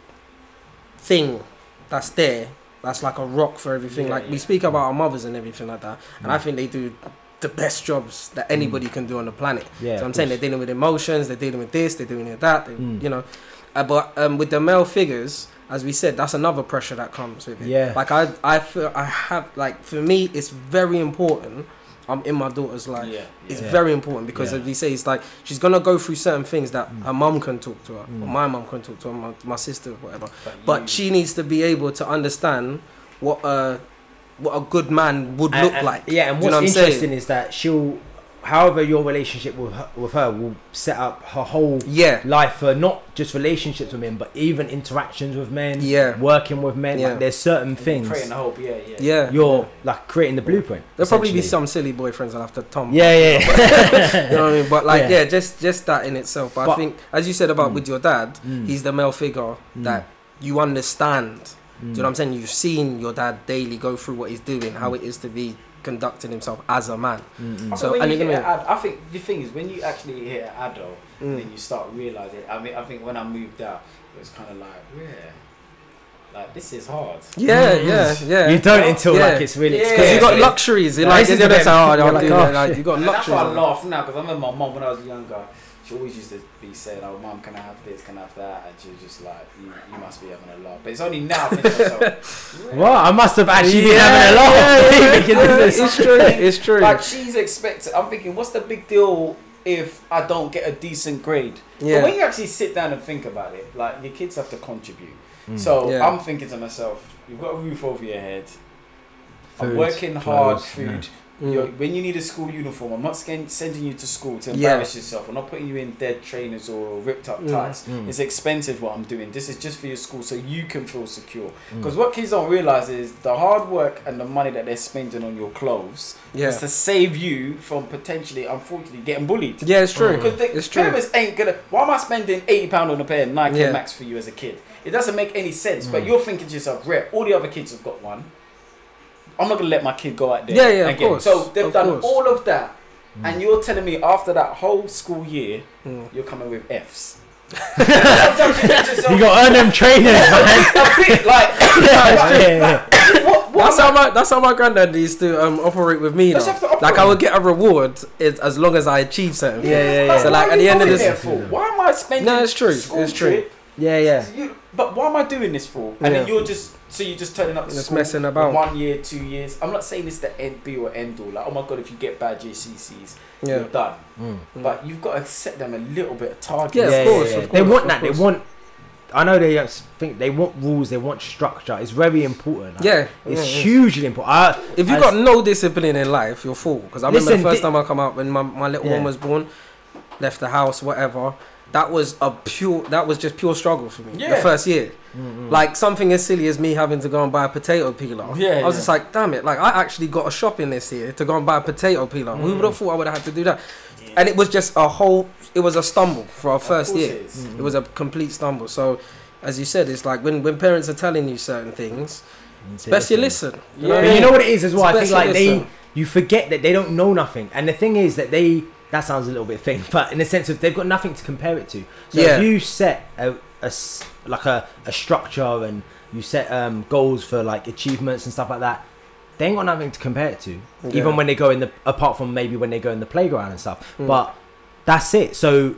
thing that's there. That's like a rock for everything. Yeah, like we speak about our mothers and everything like that, and I Mm. think they do the best jobs that anybody can do on the planet. yeah. so I'm of saying they're dealing with emotions, they're dealing with this, they're dealing with that. They, Mm. You know, uh, but um, with the male figures, as we said, that's another pressure that comes with it. Yeah. Like I, I feel I have like for me, it's very important. I'm in my daughter's life. Yeah, It's Yeah. very important because Yeah. as we say, it's like she's gonna go through certain things that Mm. her mum can talk to her, or Mm. my mum can talk to her, my, my sister, whatever. But, But she needs to be able to understand what a what a good man would And- look and- like. Yeah, and Do you what's know what I'm saying? interesting is that she'll, however, your relationship with her, with her will set up her whole Yeah, life for not just relationships with men, but even interactions with men, Yeah. working with men. Yeah. Like there's certain and things Praying the hope. Yeah, yeah. yeah. you're like creating the blueprint. There'll probably be some silly boyfriends I'll have to tom. Yeah, yeah. yeah. you know what I mean? But like, Yeah. yeah, just just that in itself. But, I think, as you said about Mm. with your dad, Mm. he's the male figure Mm. that you understand. Mm. Do you know what I'm saying? You've seen your dad daily go through what he's doing, how it is to be conducting himself as a man. Mm, mm. I So, think and you hit ad, I think the thing is when you actually hit an adult, Mm. then you start realizing. I mean, I think when I moved out, it was kind of like, yeah, like this is hard. Yeah, Mm. yeah, yeah. You don't until Yeah. like it's really Yeah. Because you got luxuries. You're Like, like, this is you're the just like, oh, you're I'll like, oh. Like, you got And that's luxuries. why I laugh now because I remember my mom when I was younger. She always used to be saying, "Oh, mom, can I have this? Can I have that?" And she was just like, "You, you must be having a laugh." But it's only now I think to myself, What? I must have actually been having a laugh. yeah, yeah, yeah, this It's true. It's true. Like she's expected. I'm thinking, what's the big deal if I don't get a decent grade? Yeah. But when you actually sit down and think about it, like your kids have to contribute. Mm. So Yeah. I'm thinking to myself, you've got a roof over your head. I'm Food, working hard, clothes, food. Mm. You're, when you need a school uniform, I'm not sending you to school to Yeah. embarrass yourself. I'm not putting you in dead trainers or ripped up Mm. tights. Mm. It's expensive what I'm doing. This is just for your school so you can feel secure. Mm. Because what kids don't realize is the hard work and the money that they're spending on your clothes Yeah. is to save you from potentially, unfortunately, getting bullied. Yeah, it's true. Because the It's true. parents ain't gonna. Why am I spending eighty pound on a pair of Nike Yeah. Max for you as a kid? It doesn't make any sense. But Mm. you're thinking to yourself, "Rep, all the other kids have got one. I'm not gonna let my kid go out there." Yeah, yeah, and of course, So they've of done course. all of that, Mm. and you're telling me after that whole school year, Mm. you're coming with Fs. you got to earn them trainers, man. like, yeah, yeah. what, what That's how my that's how my granddad used to um, operate with me. Let's though. have to operate. Like I would get a reward is, as long as I achieve something. Yeah, things. yeah, yeah. So, like, at the end of going this- why am I spending? No, it's true, it's true. yeah, yeah. You, but why am I doing this for? And Yeah. then you're just so you're just turning up to Just messing about. One year, two years. I'm not saying it's the end be or end all. Like, oh my god, if you get bad GCSEs, Yeah. you're done. Mm. But you've got to set them a little bit of target. Yeah, of course, of They want that. They want. I know they think they want rules. They want structure. It's very important. like, Yeah, it's yeah, yeah. hugely important. I, If you as- got no discipline in life, you're full. Because I remember Listen, the first di- time I come out when my, my little Yeah. one was born, left the house, whatever. That was a pure. That was just pure struggle for me. The first year, Mm, mm. like something as silly as me having to go and buy a potato peeler. Yeah, I was yeah. just like, damn it! Like I actually got a shopping list here to go and buy a potato peeler. Who would have thought I would have had to do that? And it was just a whole. It was a stumble for our Of first course year. it is. It was a complete stumble. So, as you said, it's like when when parents are telling you certain things, it's best you listen. You know what I But you know what it is as well. I think Especially like they, you forget that they don't know nothing, and the thing is that they. That sounds a little bit thin, but in the sense of they've got nothing to compare it to. So Yeah. if you set a, a s- like a, a structure and you set um, goals for like achievements and stuff like that, they ain't got nothing to compare it to. Yeah. Even when they go in the apart from maybe when they go in the playground and stuff. Mm. But that's it. So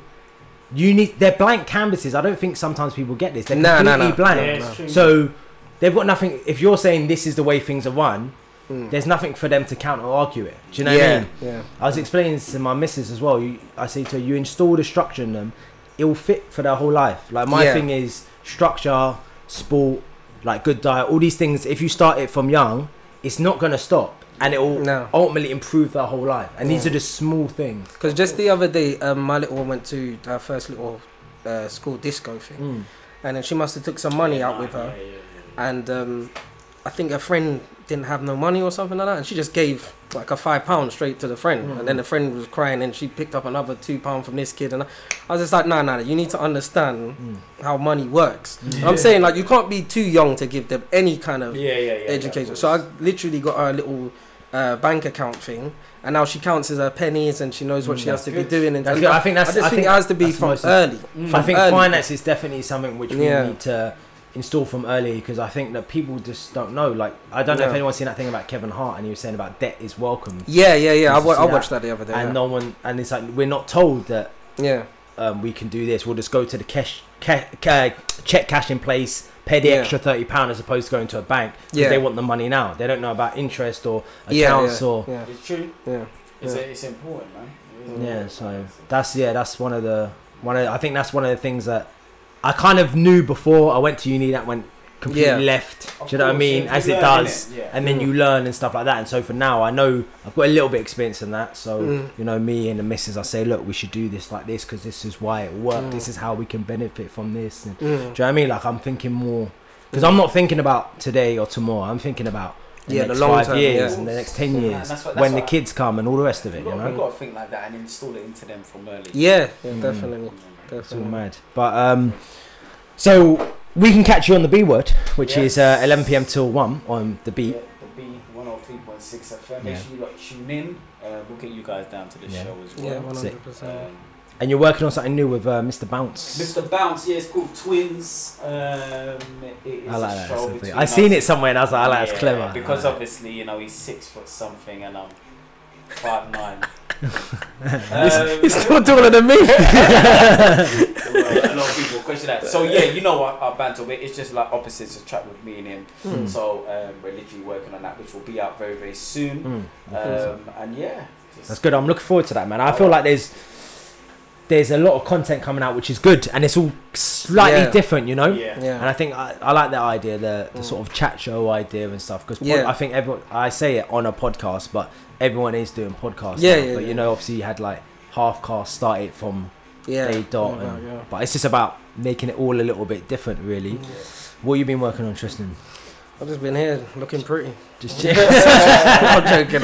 you need they're blank canvases. I don't think sometimes people get this. They're Nah, completely nah, nah. blank. Yeah, it's. So they've got nothing. If you're saying this is the way things are run, Mm. there's nothing for them to counter argue it. Do you know what I yeah, mean? yeah. I was explaining this to my missus as well. You, I say to her, you install the structure in them, it will fit for their whole life. Like my Yeah. thing is structure, sport, like good diet, all these things. If you start it from young, it's not gonna stop, and it will No. ultimately improve their whole life. And these are just small things. Because just the other day, um, my little one went to her first little uh, school disco thing, Mm. and then she must have took some money out with Yeah, her, yeah, yeah, yeah. and um, I think her friend didn't have no money or something like that, and she just gave like a five pound straight to the friend, Mm. and then the friend was crying, and she picked up another two pound from this kid, and I, I was just like, nah, nah, you need to understand Mm. how money works. Mm. I'm saying like you can't be too young to give them any kind of Yeah, yeah, yeah. education. of So I literally got her a little uh, bank account thing, and now she counts as her pennies, and she knows what Mm, she has to good. be doing. And That's good. I think that's. I just I think, think it has to be from early. Mm. I think early. finance is definitely something which we Yeah. need to install from early because I think that people just don't know. Like I don't know if Yeah. anyone's seen that thing about Kevin Hart and he was saying about debt is welcome, Yeah, yeah, yeah. I, Used to wa- see I that. watched that the other day. and yeah. no one and it's like we're not told that yeah, um, we can do this. We'll just go to the cash, ca- ca- check cash in place, pay the Yeah. extra thirty pound as opposed to going to a bank because Yeah. they want the money now. They don't know about interest or yeah, accounts yeah, or yeah, It's true. yeah. It's, Yeah. a, it's important, man. It is yeah. important. So that's yeah, that's one of the one of I think that's one of the things that I kind of knew before I went to uni that went completely Yeah. left. Of Do you know what I mean? you- As it learn, does. innit? Yeah. And then Mm. you learn and stuff like that. And so for now, I know I've got a little bit of experience in that. So Mm. you know, me and the missus, I say, look, we should do this like this because this is why it worked. Mm. This is how we can benefit from this. And, Mm. do you know what I mean? Like I'm thinking more because I'm not thinking about today or tomorrow. I'm thinking about the Yeah, the next long five term, years yeah. and the next ten Yeah, years that's what- when the what- kids come and all the rest of it. You've You got, know, you've got to think like that and install it into them from early. Yeah, yeah, Mm. definitely, it's all mad. But um, so we can catch you on the B word, which is uh, 11 p.m. till one on the Yeah, beat. the B 103.6 FM. Make Yeah. sure you lot tune in. Uh, we'll get you guys down to the Yeah. show as well. Yeah, hundred percent. Um, And you're working on something new with uh, Mr. Bounce. Mr. Bounce, yeah, it's called Twins. Um, it is I like a that. show sort of between thing. I seen us. it somewhere and I was like, I like Yeah, that's clever. Because like obviously, you know, he's six foot something and I'm five nine. He's still taller than me. a lot of people question that. So yeah, you know what our, our banter, but it's just like opposites attract with me and him. Mm. So um, we're literally working on that, which will be out very very soon. Mm. Um, and yeah, That's good. I'm looking forward to that, man. I feel like there's there's a lot of content coming out, which is good, and it's all slightly Yeah. different, you know. yeah. And I think I, I like that idea, the, the Mm. sort of chat show idea and stuff. Because Yeah. I think everyone, I say it on a podcast, but everyone is doing podcasts. Yeah, now, yeah, But yeah. you know, obviously you had like Halfcast started from Yeah. day dot, and, yeah. but it's just about making it all a little bit different, really. What you been working on, Tristan? I've just been here looking pretty. Just joking. I'm joking.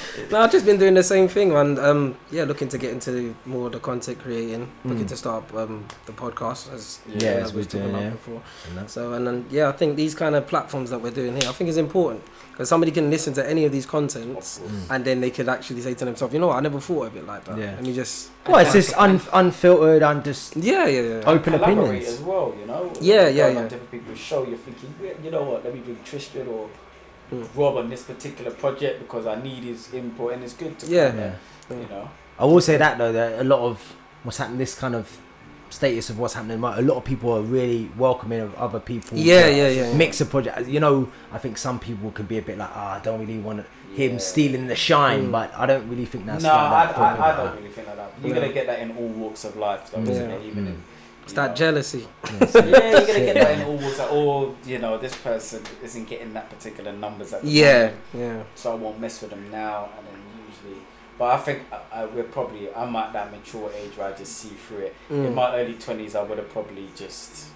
No, I've just been doing the same thing, and um, yeah, looking to get into more of the content creating. Looking Mm. to start um, the podcast as Yeah, as as we was talking doing, about yeah. before. And So and then yeah, I think these kind of platforms that we're doing here, I think is important because somebody can listen to any of these contents Mm. and then they could actually say to themselves, you know, what, I never thought of it like that. Yeah. Let me just Well, it's just un- unfiltered and just yeah, yeah, yeah. open opinions. as well, you know. Yeah, yeah, yeah. Different people's show, you're thinking, "Yeah, you know what? Let me bring Tristan or Mm. Rob on this particular project because I need his input, and it's good to Yeah. kinda, Yeah. you know. I will say that though, that a lot of what's happening, this kind of status of what's happening, a lot of people are really welcoming of other people. Yeah, yeah, yeah. Mix a project. You know, I think some people can be a bit like, ah, I don't really want him Yeah. stealing the shine, Mm. but I don't really think that's no, like I, that. I, I Like don't really think like that. You're Yeah. gonna get that in all walks of life, though, isn't it? Even Mm. in It's that know. jealousy. Yeah, yeah, you're gonna get that in all walks. Like, oh, you know, this person isn't getting that particular numbers at the Yeah, moment, yeah. so I won't mess with them now. And then usually, but I think I, I, we're probably I'm at that mature age where I just see through it. In Mm. my early twenties, I would have probably just, sh-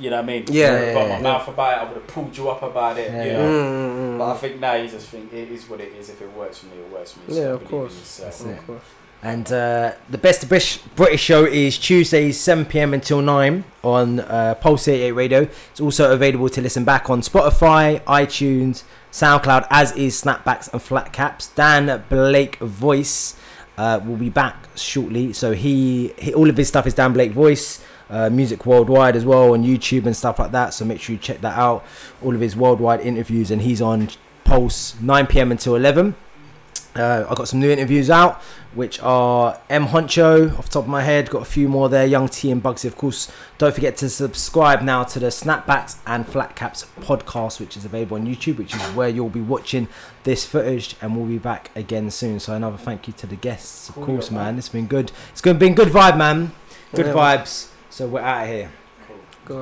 you know what I mean? Yeah. Got Yeah, my yeah. mouth about it. I would have pulled you up about it. Yeah, you know. Mm, mm, mm. But I think now you just think it is what it is. If it works for me, it works for me. Yeah, So of course. Of course. And uh, the best British British show is Tuesdays 7 pm until 9 on uh, Pulse 88 Radio. It's also available to listen back on Spotify, iTunes, SoundCloud, as is Snapbacks and Flat Caps. Dan Blake Voice uh, will be back shortly. So he, he all of his stuff is Dan Blake Voice. Uh, music worldwide as well on YouTube and stuff like that. So make sure you check that out. All of his worldwide interviews, and he's on Pulse 9 pm until 11. Uh, I got some new interviews out, which are M Huncho off the top of my head. Got a few more there. Young T and Bugsey, of course. Don't forget to subscribe now to the Snapbacks and Flat Caps podcast, which is available on YouTube, which is where you'll be watching this footage. And we'll be back again soon. So another thank you to the guests, of course, man. It's been good. It's been been good vibe, man. Good Yeah, man. So we're out of here.